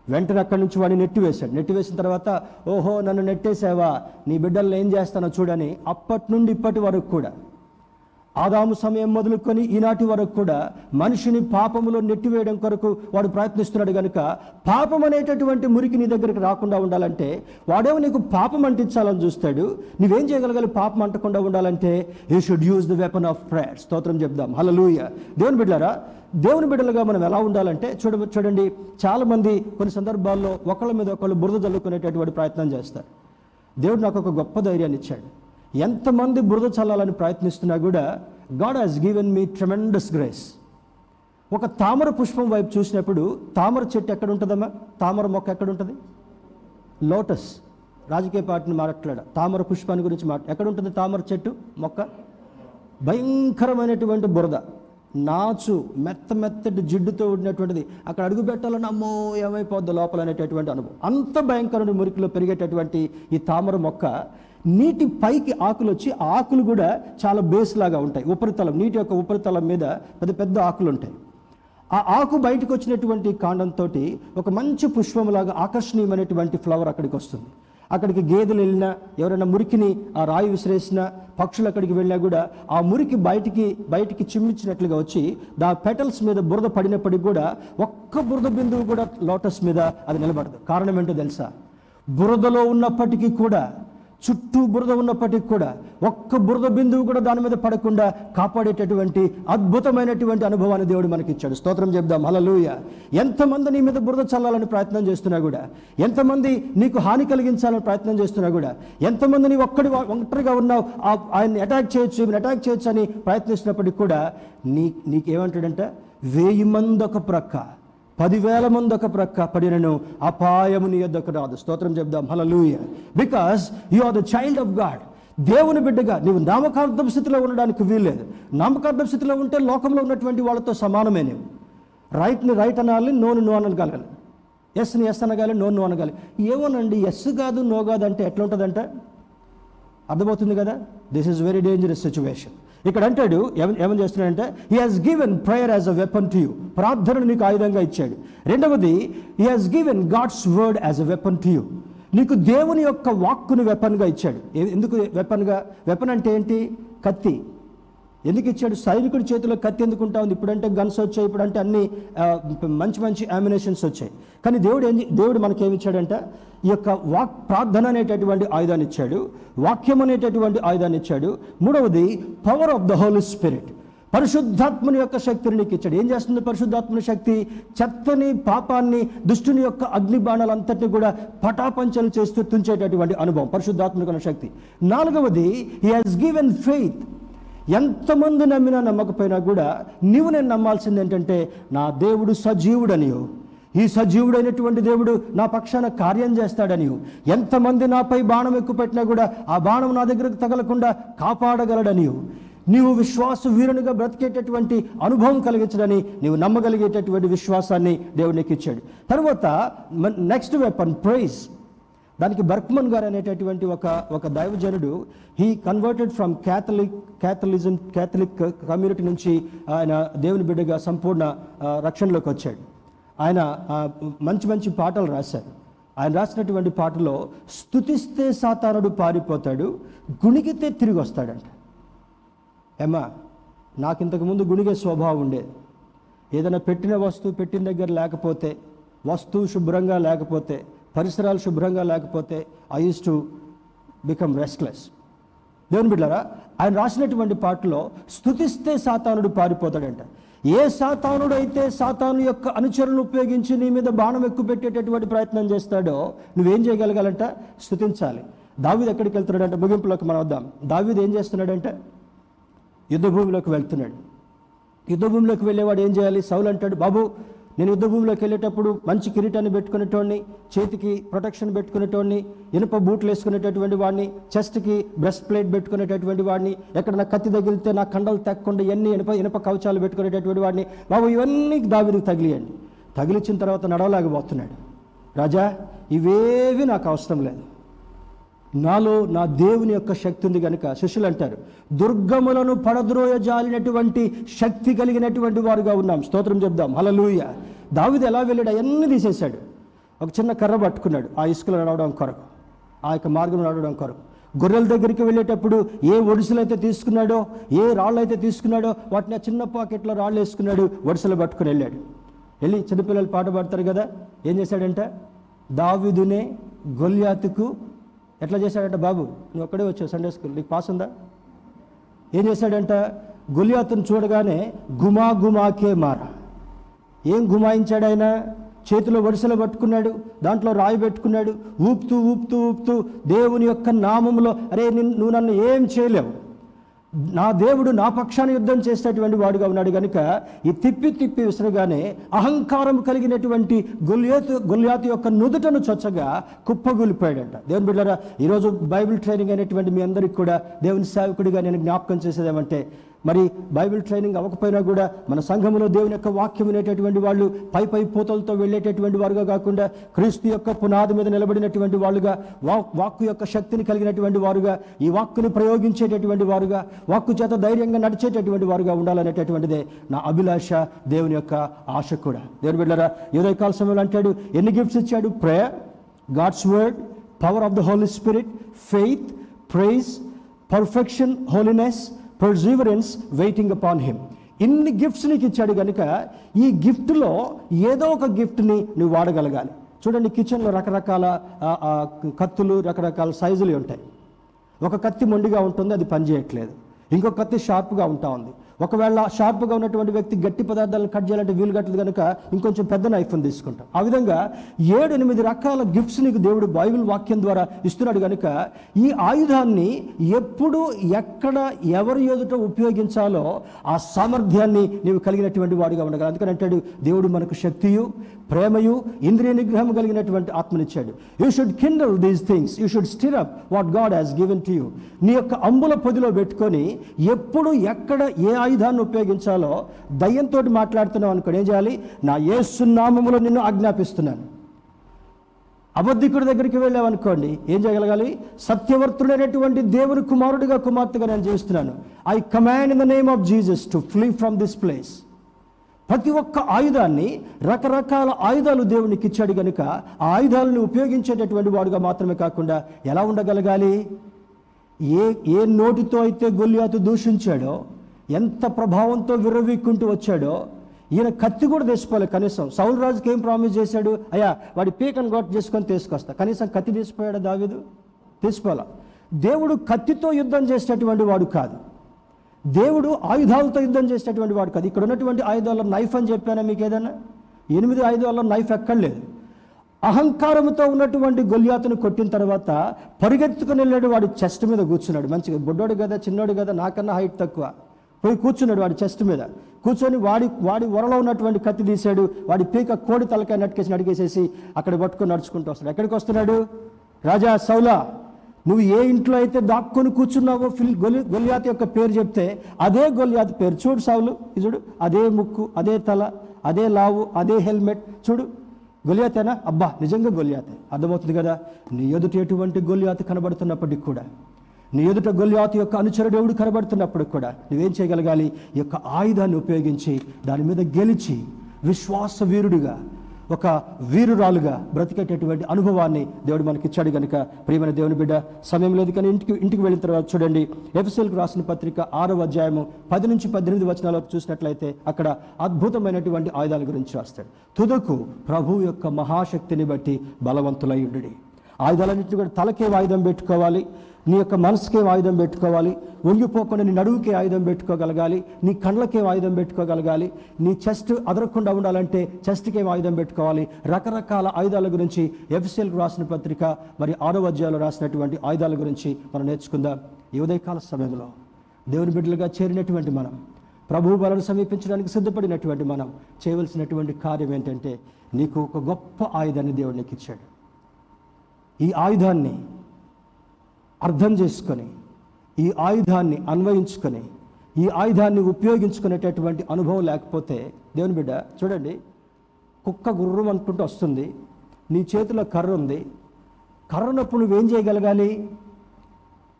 వెంటనే అక్కడి నుంచి వాడిని నెట్టివేశాడు నెట్టివేసిన తర్వాత ఓహో నన్ను నెట్టేసావా నీ బిడ్డలను ఏం చేస్తానో చూడని అప్పటి నుండి ఇప్పటి వరకు కూడా ఆదాము సమయం మొదలుకొని ఈనాటి వరకు కూడా మనిషిని పాపములో నెట్టివేయడం కొరకు వాడు ప్రయత్నిస్తున్నాడు కనుక పాపం అనేటటువంటి మురికి నీ దగ్గరికి రాకుండా ఉండాలంటే వాడేమో నీకు పాపం అంటించాలని చూస్తాడు. నువ్వేం చేయగలగాలి? పాపం అంటకుండా ఉండాలంటే you should use the weapon of prayer స్తోత్రం చెప్దాం. హలలుయ దేవుని బిడ్డారా దేవుని బిడ్డలుగా మనం ఎలా ఉండాలంటే చూడ చూడండి చాలామంది కొన్ని సందర్భాల్లో ఒకళ్ళ మీద ఒకళ్ళు బురద చల్లుకునేటటువంటి ప్రయత్నం చేస్తారు. దేవుడు నాకు ఒక గొప్ప ధైర్యాన్ని ఇచ్చాడు. ఎంతమంది బురద చల్లాలని ప్రయత్నిస్తున్నా కూడా God has given me tremendous grace. ఒక తామర పుష్పం వైపు చూసినప్పుడు తామర చెట్టు ఎక్కడ ఉంటుందమ్మా? తామర మొక్క ఎక్కడ ఉంటుంది? లోటస్. రాజకీయ పార్టీని మాట్లాడ తామర పుష్పాన్ని గురించి మాట ఎక్కడ ఉంటుంది తామర చెట్టు మొక్క? భయంకరమైనటువంటి బురద. నాచు మెత్త మెత్తటి జిడ్డుతో ఉన్నటువంటిది అక్కడ అడుగు పెట్టాలని అమ్మో ఏమైపోద్ది లోపల? అనేటటువంటి అనుభవం. అంత భయంకరమైన మురికిలో పెరిగేటటువంటి ఈ తామర మొక్క నీటి పైకి ఆకులు వచ్చి ఆకులు కూడా చాలా బేస్ లాగా ఉంటాయి. ఉపరితలం నీటి యొక్క ఉపరితలం మీద పెద్ద పెద్ద ఆకులు ఉంటాయి. ఆ ఆకు బయటకు వచ్చినటువంటి కాండంతో ఒక మంచి పుష్పంలాగా ఆకర్షణీయమైనటువంటి ఫ్లవర్ అక్కడికి వస్తుంది. అక్కడికి గేదెలు వెళ్ళినా ఎవరైనా మురికిని ఆ రాయి విసిరేసినా పక్షులు అక్కడికి వెళ్ళినా కూడా ఆ మురికి బయటికి బయటికి చిమ్మించినట్లుగా వచ్చి దా పెటల్స్ మీద బురద పడినప్పటికి కూడా ఒక్క బురద బిందువు కూడా లోటస్ మీద అది నిలబడదు. కారణం ఏంటో తెలుసా? బురదలో ఉన్నప్పటికీ కూడా చుట్టూ బురద ఉన్నప్పటికీ కూడా ఒక్క బురద బిందువు కూడా దాని మీద పడకుండా కాపాడేటటువంటి అద్భుతమైనటువంటి అనుభవాన్ని దేవుడు మనకి ఇచ్చాడు స్తోత్రం చెప్దాం. హలలుయ ఎంతమంది నీ మీద బురద చల్లాలని ప్రయత్నం చేస్తున్నా కూడా ఎంతమంది నీకు హాని కలిగించాలని ప్రయత్నం చేస్తున్నా కూడా ఎంతమంది నీ ఒక్కడి ఒంటరిగా ఉన్నావు ఆ- ఆయన్ని అటాక్ చేయొచ్చు ఈమెను అటాక్ చేయొచ్చు అని ప్రయత్నిస్తున్నప్పటికీ కూడా నీ నీకేమంటాడంటే? వేయి మంది ఒక ప్రక్క. పదివేల మంది ఒక ప్రక్క పడినను అపాయముని ఎద్దకు రాదు. స్తోత్రం చెప్దాం. Hallelujah because you are the child of God దేవుని బిడ్డగా నీవు నామకార్థం స్థితిలో ఉండడానికి వీల్లేదు. నామకార్థం స్థితిలో ఉంటే లోకంలో ఉన్నటువంటి వాళ్ళతో సమానమే నీవు. రైట్ని రైట్ అనాలి నోను నో అనగలగాలి ఎస్ని ఎస్ అనగాలి నో నో అనగాలి. ఏమోనండి ఎస్ కాదు నో కాదు అంటే ఎట్లా ఉంటుందంట అర్థమవుతుంది కదా? This is very dangerous situation ఇక్కడ అంటాడు ఏమని చేస్తున్నాడంటే he has given prayer as a weapon to you ప్రార్థనను నీకు ఆయుధంగా ఇచ్చాడు. రెండవది he has given God's word as a weapon to you నీకు దేవుని యొక్క వాక్కును వెపన్గా ఇచ్చాడు. ఎందుకు వెపన్గా వెపన్ అంటే ఏంటి? కత్తి. ఎందుకు ఇచ్చాడు? సైనికుడి చేతిలో కత్తి ఎందుకు ఉంటా ఉంది? ఇప్పుడంటే గన్స్ వచ్చాయి ఇప్పుడంటే అన్ని మంచి మంచి అమ్యునేషన్స్ వచ్చాయి. కానీ దేవుడు ఏం దేవుడు మనకి ఇచ్చాడంటే? ఈ యొక్క వాక్ ప్రార్థన అనేటటువంటి ఆయుధాన్ని ఇచ్చాడు. వాక్యం అనేటటువంటి ఆయుధాన్ని ఇచ్చాడు. మూడవది power of the Holy Spirit పరిశుద్ధాత్మని యొక్క శక్తిని నీకు ఇచ్చాడు. ఏం చేస్తుంది పరిశుద్ధాత్మని శక్తి? చెత్తని పాపాన్ని దుష్టుని యొక్క అగ్ని బాణాలంతటిని కూడా పటాపంచలు చేస్తూ తుంచేటటువంటి అనుభవం పరిశుద్ధాత్మకున్న శక్తి. నాలుగవది హీ హాజ్ గివెన్ ఫెయిత్ ఎంతమంది నమ్మినా నమ్మకపోయినా కూడా నీవు నేను నమ్మాల్సింది ఏంటంటే నా దేవుడు సజీవుడనియో. ఈ సజీవుడైనటువంటి దేవుడు నా పక్షాన కార్యం చేస్తాడనియు. ఎంతమంది నాపై బాణం ఎక్కుపెట్టినా కూడా ఆ బాణం నా దగ్గరకు తగలకుండా కాపాడగలడని నీవు విశ్వాస వీరునిగా బ్రతికేటటువంటి అనుభవం కలిగించడని నీవు నమ్మగలిగేటటువంటి విశ్వాసాన్ని దేవుడు నీకు ఇచ్చాడు తర్వాత నెక్స్ట్ వెపన్ ప్రైజ్ దానికి బర్క్మన్ గారు అనేటటువంటి ఒక ఒక దైవజనుడు he converted from Catholic Catholicism Catholic community నుంచి ఆయన దేవుని బిడ్డగా సంపూర్ణ రక్షణలోకి వచ్చాడు. ఆయన మంచి మంచి పాటలు రాశారు. ఆయన రాసినటువంటి పాటలో స్తుతిస్తే సాతానుడు పారిపోతాడు గుణిగితే తిరిగి వస్తాడంట. ఏమా నాకు ఇంతకుముందు గుణిగే స్వభావం ఉండేది. ఏదైనా పెట్టిన వస్తువు పెట్టిన దగ్గర లేకపోతే వస్తువు శుభ్రంగా లేకపోతే పరిసరాలు శుభ్రంగా లేకపోతే I use to become restless. దేవుని బిడ్డారా ఆయన రాసినటువంటి పాటలో స్థుతిస్తే సాతానుడు పారిపోతాడంట. ఏ సాతానుడు అయితే సాతాను యొక్క అనుచరులను ఉపయోగించి నీ మీద బాణం ఎక్కువ పెట్టేటటువంటి ప్రయత్నం చేస్తాడో నువ్వేం చేయగలగాలంట? స్థుతించాలి దావీదు ఎక్కడికి వెళ్తున్నాడంటే? ముగింపులోకి మనం వద్దాం. దావీద్ ఏం చేస్తున్నాడంటే? యుద్ధభూమిలోకి వెళ్తున్నాడు. యుద్ధ భూమిలోకి వెళ్ళేవాడు ఏం చేయాలి? సౌలు అంటాడు బాబు నేను యుద్ధ భూమిలోకి వెళ్ళేటప్పుడు మంచి కిరీటాన్ని పెట్టుకునేటోడిని చేతికి ప్రొటెక్షన్ పెట్టుకునేటోడిని ఇనుప బూట్లు వేసుకునేటటువంటి వాడిని చెస్ట్కి బ్రెస్ట్ ప్లేట్ పెట్టుకునేటటువంటి వాడిని ఎక్కడ నా కత్తి తగిలితే నా కండలు తెక్కకుండా ఎన్ని ఇనుప ఇనుప కవచాలు పెట్టుకునేటటువంటి వాడిని బాబు ఇవన్నీ దావిరికి తగిలియండి. తగిలిచ్చిన తర్వాత నడవలేకపోతున్నాడు. రాజా ఇవేవి నాకు అవసరం లేదు. నాలో నా దేవుని యొక్క శక్తి ఉంది కనుక శిష్యులు అంటారు దుర్గములను పడద్రోయ జాలినటువంటి శక్తి కలిగినటువంటి వారుగా ఉన్నాం. స్తోత్రం చెప్దాం. హలలుయ దావిది ఎలా వెళ్ళాడు? అవన్నీ తీసేశాడు. ఒక చిన్న కర్ర పట్టుకున్నాడు ఆ ఇసుకలో నడవడం కొరకు ఆ యొక్క మార్గం నడవడం కొరకు. గొర్రెల దగ్గరికి వెళ్ళేటప్పుడు ఏ ఒడిసెలైతే అయితే తీసుకున్నాడో ఏ రాళ్ళు అయితే తీసుకున్నాడో వాటిని ఆ చిన్న పాకెట్లో రాళ్ళు వేసుకున్నాడు ఒడిసెలు పట్టుకుని వెళ్ళాడు. వెళ్ళి చిన్నపిల్లలు పాట పాడతారు కదా ఏం చేశాడంటే? దావిదునే గొల్యాతుకు ఎట్లా చేశాడంట బాబు నువ్వు ఒక్కడే వచ్చావు? సండే స్కూల్ నీకు పాస్ ఉందా? ఏం చేశాడంట గొలియాతును చూడగానే గుమా గుమాకే మార. ఏం గుమాయించాడు ఆయన? చేతిలో వరుసలో పట్టుకున్నాడు దాంట్లో రాయి పెట్టుకున్నాడు ఊపుతూ ఊపుతూ ఊపుతూ దేవుని యొక్క నామంలో అరే నిన్ను- నువ్వు నన్ను ఏం చేయలేవు? నా దేవుడు నా పక్షాన్ని యుద్ధం చేసేటువంటి వాడుగా ఉన్నాడు కనుక ఈ తిప్పి తిప్పి విసరగానే అహంకారం కలిగినటువంటి గొల్యాతు గొల్యాతు యొక్క నుదుటను చొచ్చగా కుప్పగూలిపోయాడంట. దేవుని బిడ్డరా ఈరోజు బైబిల్ ట్రైనింగ్ అనేటువంటి మీ అందరికి కూడా దేవుని సేవకుడిగా నేను జ్ఞాపకం చేసేదేమంటే మరి బైబిల్ ట్రైనింగ్ అవ్వకపోయినా కూడా మన సంఘంలో దేవుని యొక్క వాక్యం వినేటటువంటి వాళ్ళు పై పై పూతలతో వెళ్ళేటటువంటి వారుగా కాకుండా క్రీస్తు యొక్క పునాది మీద నిలబడినటువంటి వాళ్ళుగా వా వాక్కు యొక్క శక్తిని కలిగినటువంటి వారుగా ఈ వాక్కుని ప్రయోగించేటటువంటి వారుగా వాక్కు చేత ధైర్యంగా నడిచేటటువంటి వారుగా ఉండాలనేటటువంటిదే నా అభిలాష దేవుని యొక్క ఆశ కూడా. దేవుని బిడ్డరా ఏదో కాల సమయంలో అంటాడు ఎన్ని గిఫ్ట్స్ ఇచ్చాడు? Prayer God's word power of the Holy Spirit faith praise perfection holiness perseverance waiting upon him ఇన్ని గిఫ్ట్స్ నీకు ఇచ్చాడు కనుక ఈ గిఫ్ట్లో ఏదో ఒక గిఫ్ట్ని నువ్వు వాడగలగాలి. చూడండి కిచెన్లో రకరకాల కత్తులు రకరకాల సైజులు ఉంటాయి. ఒక కత్తి మొండిగా ఉంటుంది అది పనిచేయట్లేదు. ఇంకొక కత్తి షార్ప్గా ఉంటా ఉంది. ఒకవేళ షార్ప్గా ఉన్నటువంటి వ్యక్తి గట్టి పదార్థాలను కట్ చేయాలంటే వీలు కట్టదు కనుక ఇంకొంచెం పెద్ద నైఫ్ని తీసుకుంటాం. ఆ విధంగా ఏడు ఎనిమిది రకాల గిఫ్ట్స్ నీకు దేవుడు బైబిల్ వాక్యం ద్వారా ఇస్తున్నాడు కనుక ఈ ఆయుధాన్ని ఎప్పుడు ఎక్కడ ఎవరి ఎదుట ఉపయోగించాలో ఆ సామర్థ్యాన్ని నీవు కలిగినటువంటి వాడిగా ఉండగలవు. అందుకని అంటాడు దేవుడు మనకు శక్తియు ప్రేమయు ఇంద్రియ నిగ్రహం కలిగినటువంటి ఆత్మనిచ్చాడు. You should kindle these things you should stir up what God has given to you నీ యొక్క అంబుల పొదిలో పెట్టుకొని ఎప్పుడు ఎక్కడ ఏ ఆయుధాన్ని ఉపయోగించాలో దయ్యంతో మాట్లాడుతున్నావు అనుకోని ఏం చేయాలి? నా ఏసునామములో నిన్ను ఆజ్ఞాపిస్తున్నాను. అబద్ధికుడి దగ్గరికి వెళ్ళామనుకోండి ఏం చేయగలగాలి? సత్యవర్తుడైనటువంటి దేవుని కుమారుడిగా కుమార్తెగా నేను జీవిస్తున్నాను. I command in the name of Jesus to flee from this place ప్రతి ఒక్క ఆయుధాన్ని రకరకాల ఆయుధాలు దేవునికి ఇచ్చాడు కనుక ఆ ఆయుధాలను ఉపయోగించేటటువంటి వాడుగా మాత్రమే కాకుండా ఎలా ఉండగలగాలి? ఏ ఏ నోటితో అయితే గొల్లియాతు దూషించాడో ఎంత ప్రభావంతో విర్రవీక్కుంటూ వచ్చాడో ఈయన కత్తి కూడా తీసుకోవాలి కనీసం. సౌల్ రాజుకి ఏం ప్రామిస్ చేశాడు? అయ్యా వాడి పీకను గొట్ట చేసుకొని తీసుకొస్తా. కనీసం కత్తి తీసిపోయాడు దావీదు? తీసుకోవాలా. దేవుడు కత్తితో యుద్ధం చేసేటటువంటి వాడు కాదు. దేవుడు ఆయుధాలతో యుద్ధం చేసేటటువంటి వాడు కాదు. ఇక్కడ ఉన్నటువంటి ఆయుధాల్లో నైఫ్ అని చెప్పానా మీకు ఏదైనా ఎనిమిది ఆయుధాల్లో నైఫ్ ఎక్కడలేదు అహంకారంతో ఉన్నటువంటి గొల్యాతును కొట్టిన తర్వాత పరిగెత్తుకుని వెళ్ళాడు వాడి చెస్ట్ మీద కూర్చున్నాడు. మంచిగా బుడ్డోడు కదా చిన్నోడు కదా నాకన్నా హైట్ తక్కువ. పోయి కూర్చున్నాడు వాడి చెస్ట్ మీద. కూర్చొని వాడి వాడి వరలో ఉన్నటువంటి కత్తి తీశాడు. వాడి పీక కోడి తలకాయ నట్టుకేసి నడిగేసేసి అక్కడ పట్టుకొని నడుచుకుంటూ వస్తాడు. ఎక్కడికి వస్తున్నాడు? రాజా సౌలా. నువ్వు ఏ ఇంట్లో అయితే దాక్కొని కూర్చున్నావో ఫిల్ గొలి గొలియాత్ యొక్క పేరు చెప్తే అదే గొలియాత్ పేరు. చూడు సావులు చూడు అదే ముక్కు అదే తల అదే లావు అదే హెల్మెట్. చూడు గొలియాతేనా? అబ్బా నిజంగా గొలియాతే. అర్థమవుతుంది కదా? నీ ఎదుట ఎటువంటి గొలియాత్ కనబడుతున్నప్పటికి కూడా నీ ఎదుట గొలియాతు యొక్క అనుచరుడు ఎవడు కనబడుతున్నప్పుడు కూడా నువ్వేం చేయగలగాలి? ఈ యొక్క ఆయుధాన్ని ఉపయోగించి దాని మీద గెలిచి విశ్వాస వీరుడిగా ఒక వీరురాలుగా బ్రతికేటటువంటి అనుభవాన్ని దేవుడు మనకి ఇచ్చాడు కనుక ప్రియమైన దేవుని బిడ్డ సమయం లేదు కానీ ఇంటికి ఇంటికి వెళ్ళిన తర్వాత చూడండి. ఎఫ్ఎస్ఎల్కి రాసిన పత్రిక ఆరో అధ్యాయము పది నుంచి పద్దెనిమిది వచనాలకు చూసినట్లయితే అక్కడ అద్భుతమైనటువంటి ఆయుధాల గురించి రాస్తాడు. తుదకు ప్రభు యొక్క మహాశక్తిని బట్టి బలవంతులై ఉండుడి. ఆయుధాలన్నింటినీ కూడా తలకే ఆయుధం పెట్టుకోవాలి. నీ యొక్క మనసుకే ఆయుధం పెట్టుకోవాలి? వంగిపోకుండా నీ నడువుకే ఆయుధం పెట్టుకోగలగాలి? నీ కళ్ళకే ఆయుధం పెట్టుకోగలగాలి? నీ చెస్ట్ అదరకుండా ఉండాలంటే చెస్ట్కే ఆయుధం పెట్టుకోవాలి? రకరకాల ఆయుధాల గురించి ఎఫ్సిఎల్కి రాసిన పత్రిక మరి ఆరో అధ్యాయంలో రాసినటువంటి ఆయుధాల గురించి మనం నేర్చుకుందాం. ఈ ఉదయకాల సమయంలో దేవుని బిడ్డలుగా చేరినటువంటి మనం ప్రభు బలను సమీపించడానికి సిద్ధపడినటువంటి మనం చేయవలసినటువంటి కార్యం ఏంటంటే నీకు ఒక గొప్ప ఆయుధాన్ని దేవుడు నీకు ఇచ్చాడు ఈ ఆయుధాన్ని అర్థం చేసుకొని ఈ ఆయుధాన్ని అన్వయించుకొని ఈ ఆయుధాన్ని ఉపయోగించుకునేటటువంటి అనుభవం లేకపోతే దేవుని బిడ్డ చూడండి కుక్క గుర్రం అనుకుంటూ వస్తుంది నీ చేతిలో కర్ర ఉంది కర్ర నువ్వేం చేయగలగాలి?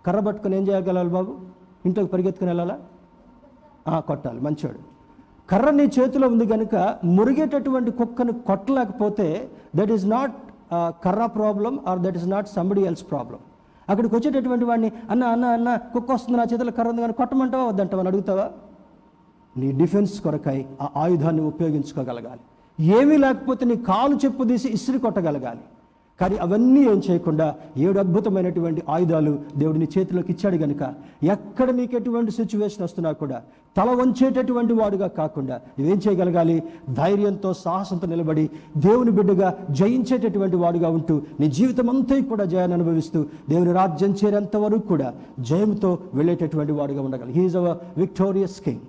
కర్ర పట్టుకొని ఏం చేయగలగాలి బాబు? ఇంట్లోకి పరిగెత్తుకుని వెళ్ళాలా? కొట్టాలి మంచివాడు కర్ర నీ చేతిలో ఉంది కనుక మురిగేటటువంటి కుక్కను కొట్టలేకపోతే దట్ ఈస్ నాట్ కర్ర problem or that is not somebody else problem అక్కడికి వచ్చేటటువంటి వాడిని అన్న అన్న అన్న కుక్క వస్తుంది నా చేతిలో కర్ర ఉంది కానీ కొట్టమంటావా వద్దంటావా? అడుగుతావా? నీ డిఫెన్స్ కొరకై ఆ ఆయుధాన్ని ఉపయోగించుకోగలగాలి. ఏమీ లేకపోతే నీ కాలు చెప్పు తీసి ఇస్త్రీ కొట్టగలగాలి. కానీ అవన్నీ ఏం చేయకుండా ఏడు అద్భుతమైనటువంటి ఆయుధాలు దేవుడు నీ చేతిలోకి ఇచ్చాడు గనుక ఎక్కడ నీకు ఎటువంటి సిచ్యువేషన్ వస్తున్నా కూడా తల వంచేటటువంటి వాడుగా కాకుండా నువ్వేం చేయగలగాలి? ధైర్యంతో సాహసంతో నిలబడి దేవుని బిడ్డగా జయించేటటువంటి వాడుగా ఉంటూ నీ జీవితం అంతా కూడా జయాన్ని అనుభవిస్తూ దేవుని రాజ్యం చేరేంత వరకు కూడా జయంతో వెళ్ళేటటువంటి వాడుగా ఉండగలరు హీఈస్ అవర్ విక్టోరియస్ కింగ్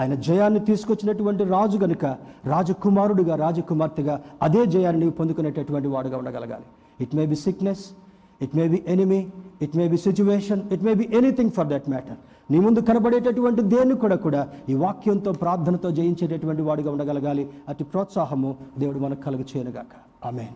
ఆయన జయాన్ని తీసుకొచ్చినటువంటి రాజు గనుక రాజకుమారుడుగా రాజకుమార్తెగా అదే జయాన్ని నీవు పొందుకునేటటువంటి వాడుగా ఉండగలగాలి. It may be sickness it may be enemy it may be situation it may be anything for that matter నీ ముందు కనబడేటటువంటి దేన్ని కూడా కూడా ఈ వాక్యంతో ప్రార్థనతో జయించేటటువంటి వాడిగా ఉండగలగాలి. అతి ప్రోత్సాహము దేవుడు మనకు కలుగు చేయనుగాక ఆమె